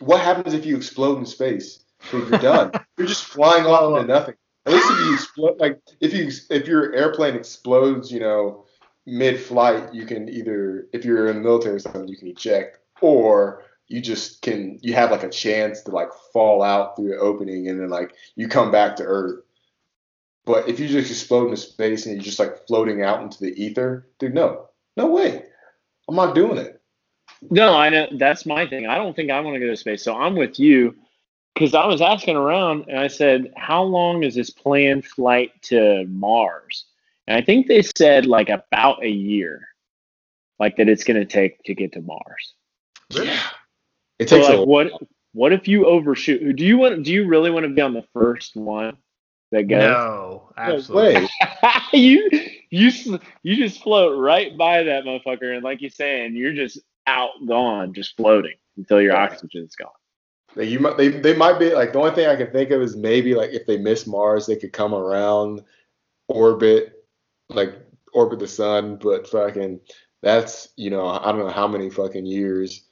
what happens if you explode in space? Dude, you're done. you're just flying off into nothing. At least if you explode like if you if your airplane explodes, you know, mid flight, you can either if you're in the military or something, you can eject, or you just can you have like a chance to like fall out through the opening and then like you come back to Earth. But if you just explode into space and you're just like floating out into the ether, dude, no, no way. I'm not doing it. No, I know that's my thing. I don't think I want to go to space. So I'm with you because I was asking around and I said, how long is this planned flight to Mars? And I think they said like about a year, like that it's going to take to get to Mars. Yeah. It So takes like, a what what if you overshoot? Do you want? Do you really want to be on the first one that goes? no, no absolutely. you you you just float right by that motherfucker, and like you're saying, you're just out gone, just floating until your Yeah. oxygen's gone. Like, you might, they they might be like the only thing I can think of is maybe like if they miss Mars, they could come around, orbit, like orbit the sun. But fucking, that's you know I don't know how many fucking years.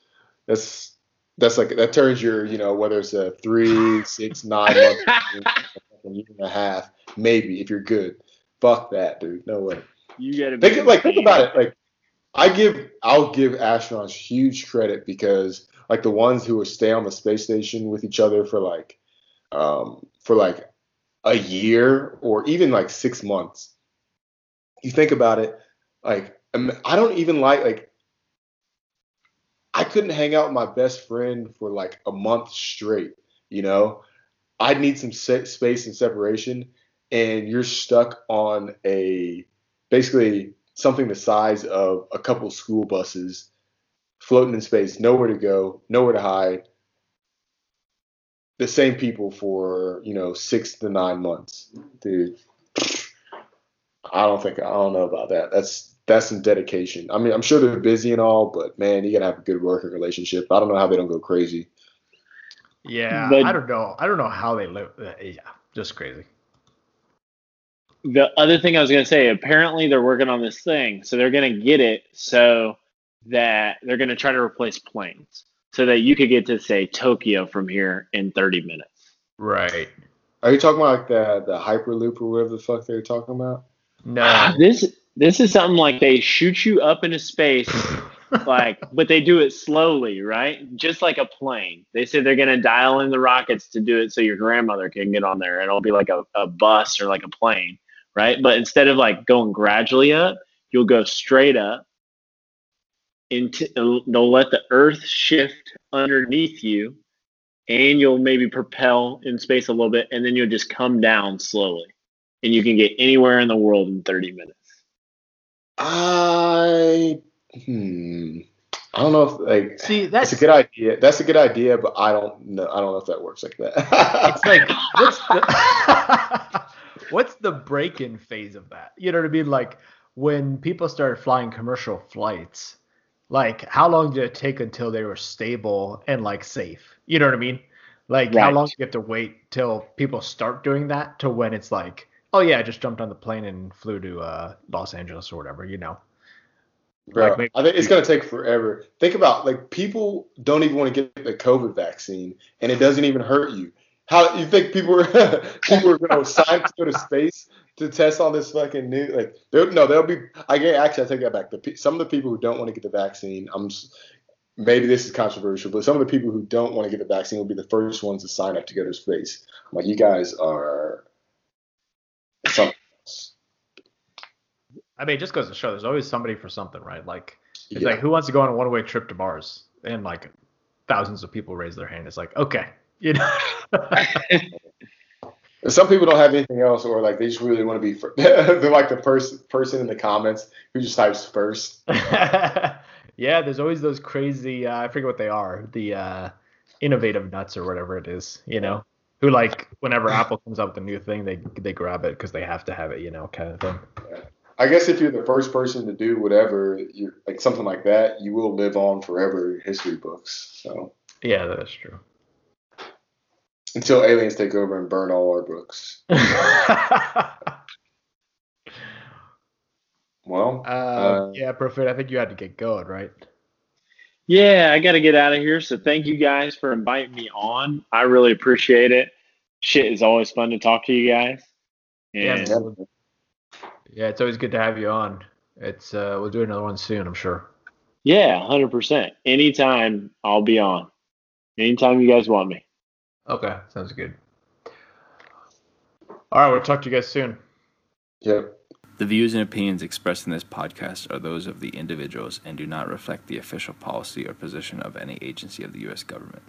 That's that's like that turns your you know whether it's a three, six, nine months, a year and a half, maybe if you're good. Fuck that, dude. No way. You gotta Think like think about it. Like I give I'll give astronauts huge credit because like the ones who will stay on the space station with each other for like um for like a year or even like six months. You think about it, like um, I don't even like like I couldn't hang out with my best friend for like a month straight. You know, I'd need some se- space and separation, and you're stuck on a basically something the size of a couple school buses floating in space, nowhere to go, nowhere to hide. The same people for, you know, six to nine months. Dude. I don't think I don't know about that. That's that's some dedication. I mean, I'm sure they're busy and all, but man, you gotta have a good working relationship. I don't know how they don't go crazy. Yeah, But- I don't know. I don't know how they live. Uh, yeah, just crazy. the other thing I was going to say, apparently they're working on this thing, so they're going to get it so that they're going to try to replace planes, so that you could get to say Tokyo from here in 30 minutes. Right. Are you talking about like the the hyperloop or whatever the fuck they're talking about? No. Ah, this this is something like they shoot you up into space, like, but they do it slowly, right? Just like a plane. They say they're going to dial in the rockets to do it so your grandmother can get on there. It'll be like a, a bus or like a plane, right? But instead of like going gradually up, you'll go straight up. Into they'll let the Earth shift underneath you, and you'll maybe propel in space a little bit, and then you'll just come down slowly, and you can get anywhere in the world in 30 minutes. I hmm. I don't know if like See, that's that's a good idea. That's a good idea, but I don't know. I don't know if that works like that. it's like what's the what's the break-in phase of that? You know what I mean? Like when people started flying commercial flights, like how long did it take until they were stable and like safe? You know what I mean? Like how long do you have to wait till people start doing that to when it's like, oh yeah, I just jumped on the plane and flew to uh, Los Angeles or whatever, you know? Bro, Like, I think it's gonna take forever. Think about like people don't even want to get the COVID vaccine, and it doesn't even hurt you. How you think people were people are gonna sign to go to space to test on this fucking new like? No, there'll be. I get actually I take that back. The some of the people who don't want to get the vaccine, I'm maybe this is controversial, but some of the people who don't want to get the vaccine will be the first ones to sign up to go to space. I'm like, you guys are. I mean, it just goes to show there's always somebody for something, right? Like it's Yeah. like who wants to go on a one-way trip to Mars? And like thousands of people raise their hand. It's like okay, you know. Some people don't have anything else, or like they just really want to be. They're like the first person in the comments who just types first. yeah, there's always those crazy. Uh, I forget what they are. The uh, innovative nuts or whatever it is. You know, who like whenever Apple comes up with a new thing, they they grab it because they have to have it. You know, kind of thing. I guess if you're the first person to do whatever, you like something like that, you will live on forever in history books. So Yeah, that is true. until aliens take over and burn all our books. Well, uh, Uh, yeah, Profane. I think you had to get going, right? Yeah, I got to get out of here. So thank you guys for inviting me on. I really appreciate it. Shit is always fun to talk to you guys. Yeah, And man. Yeah, it's always good to have you on. It's uh, we'll do another one soon, I'm sure. yeah, hundred percent. Anytime I'll be on. Anytime you guys want me. Okay, sounds good. All right, we'll talk to you guys soon. yep. The views and opinions expressed in this podcast are those of the individuals and do not reflect the official policy or position of any agency of the U.S. government.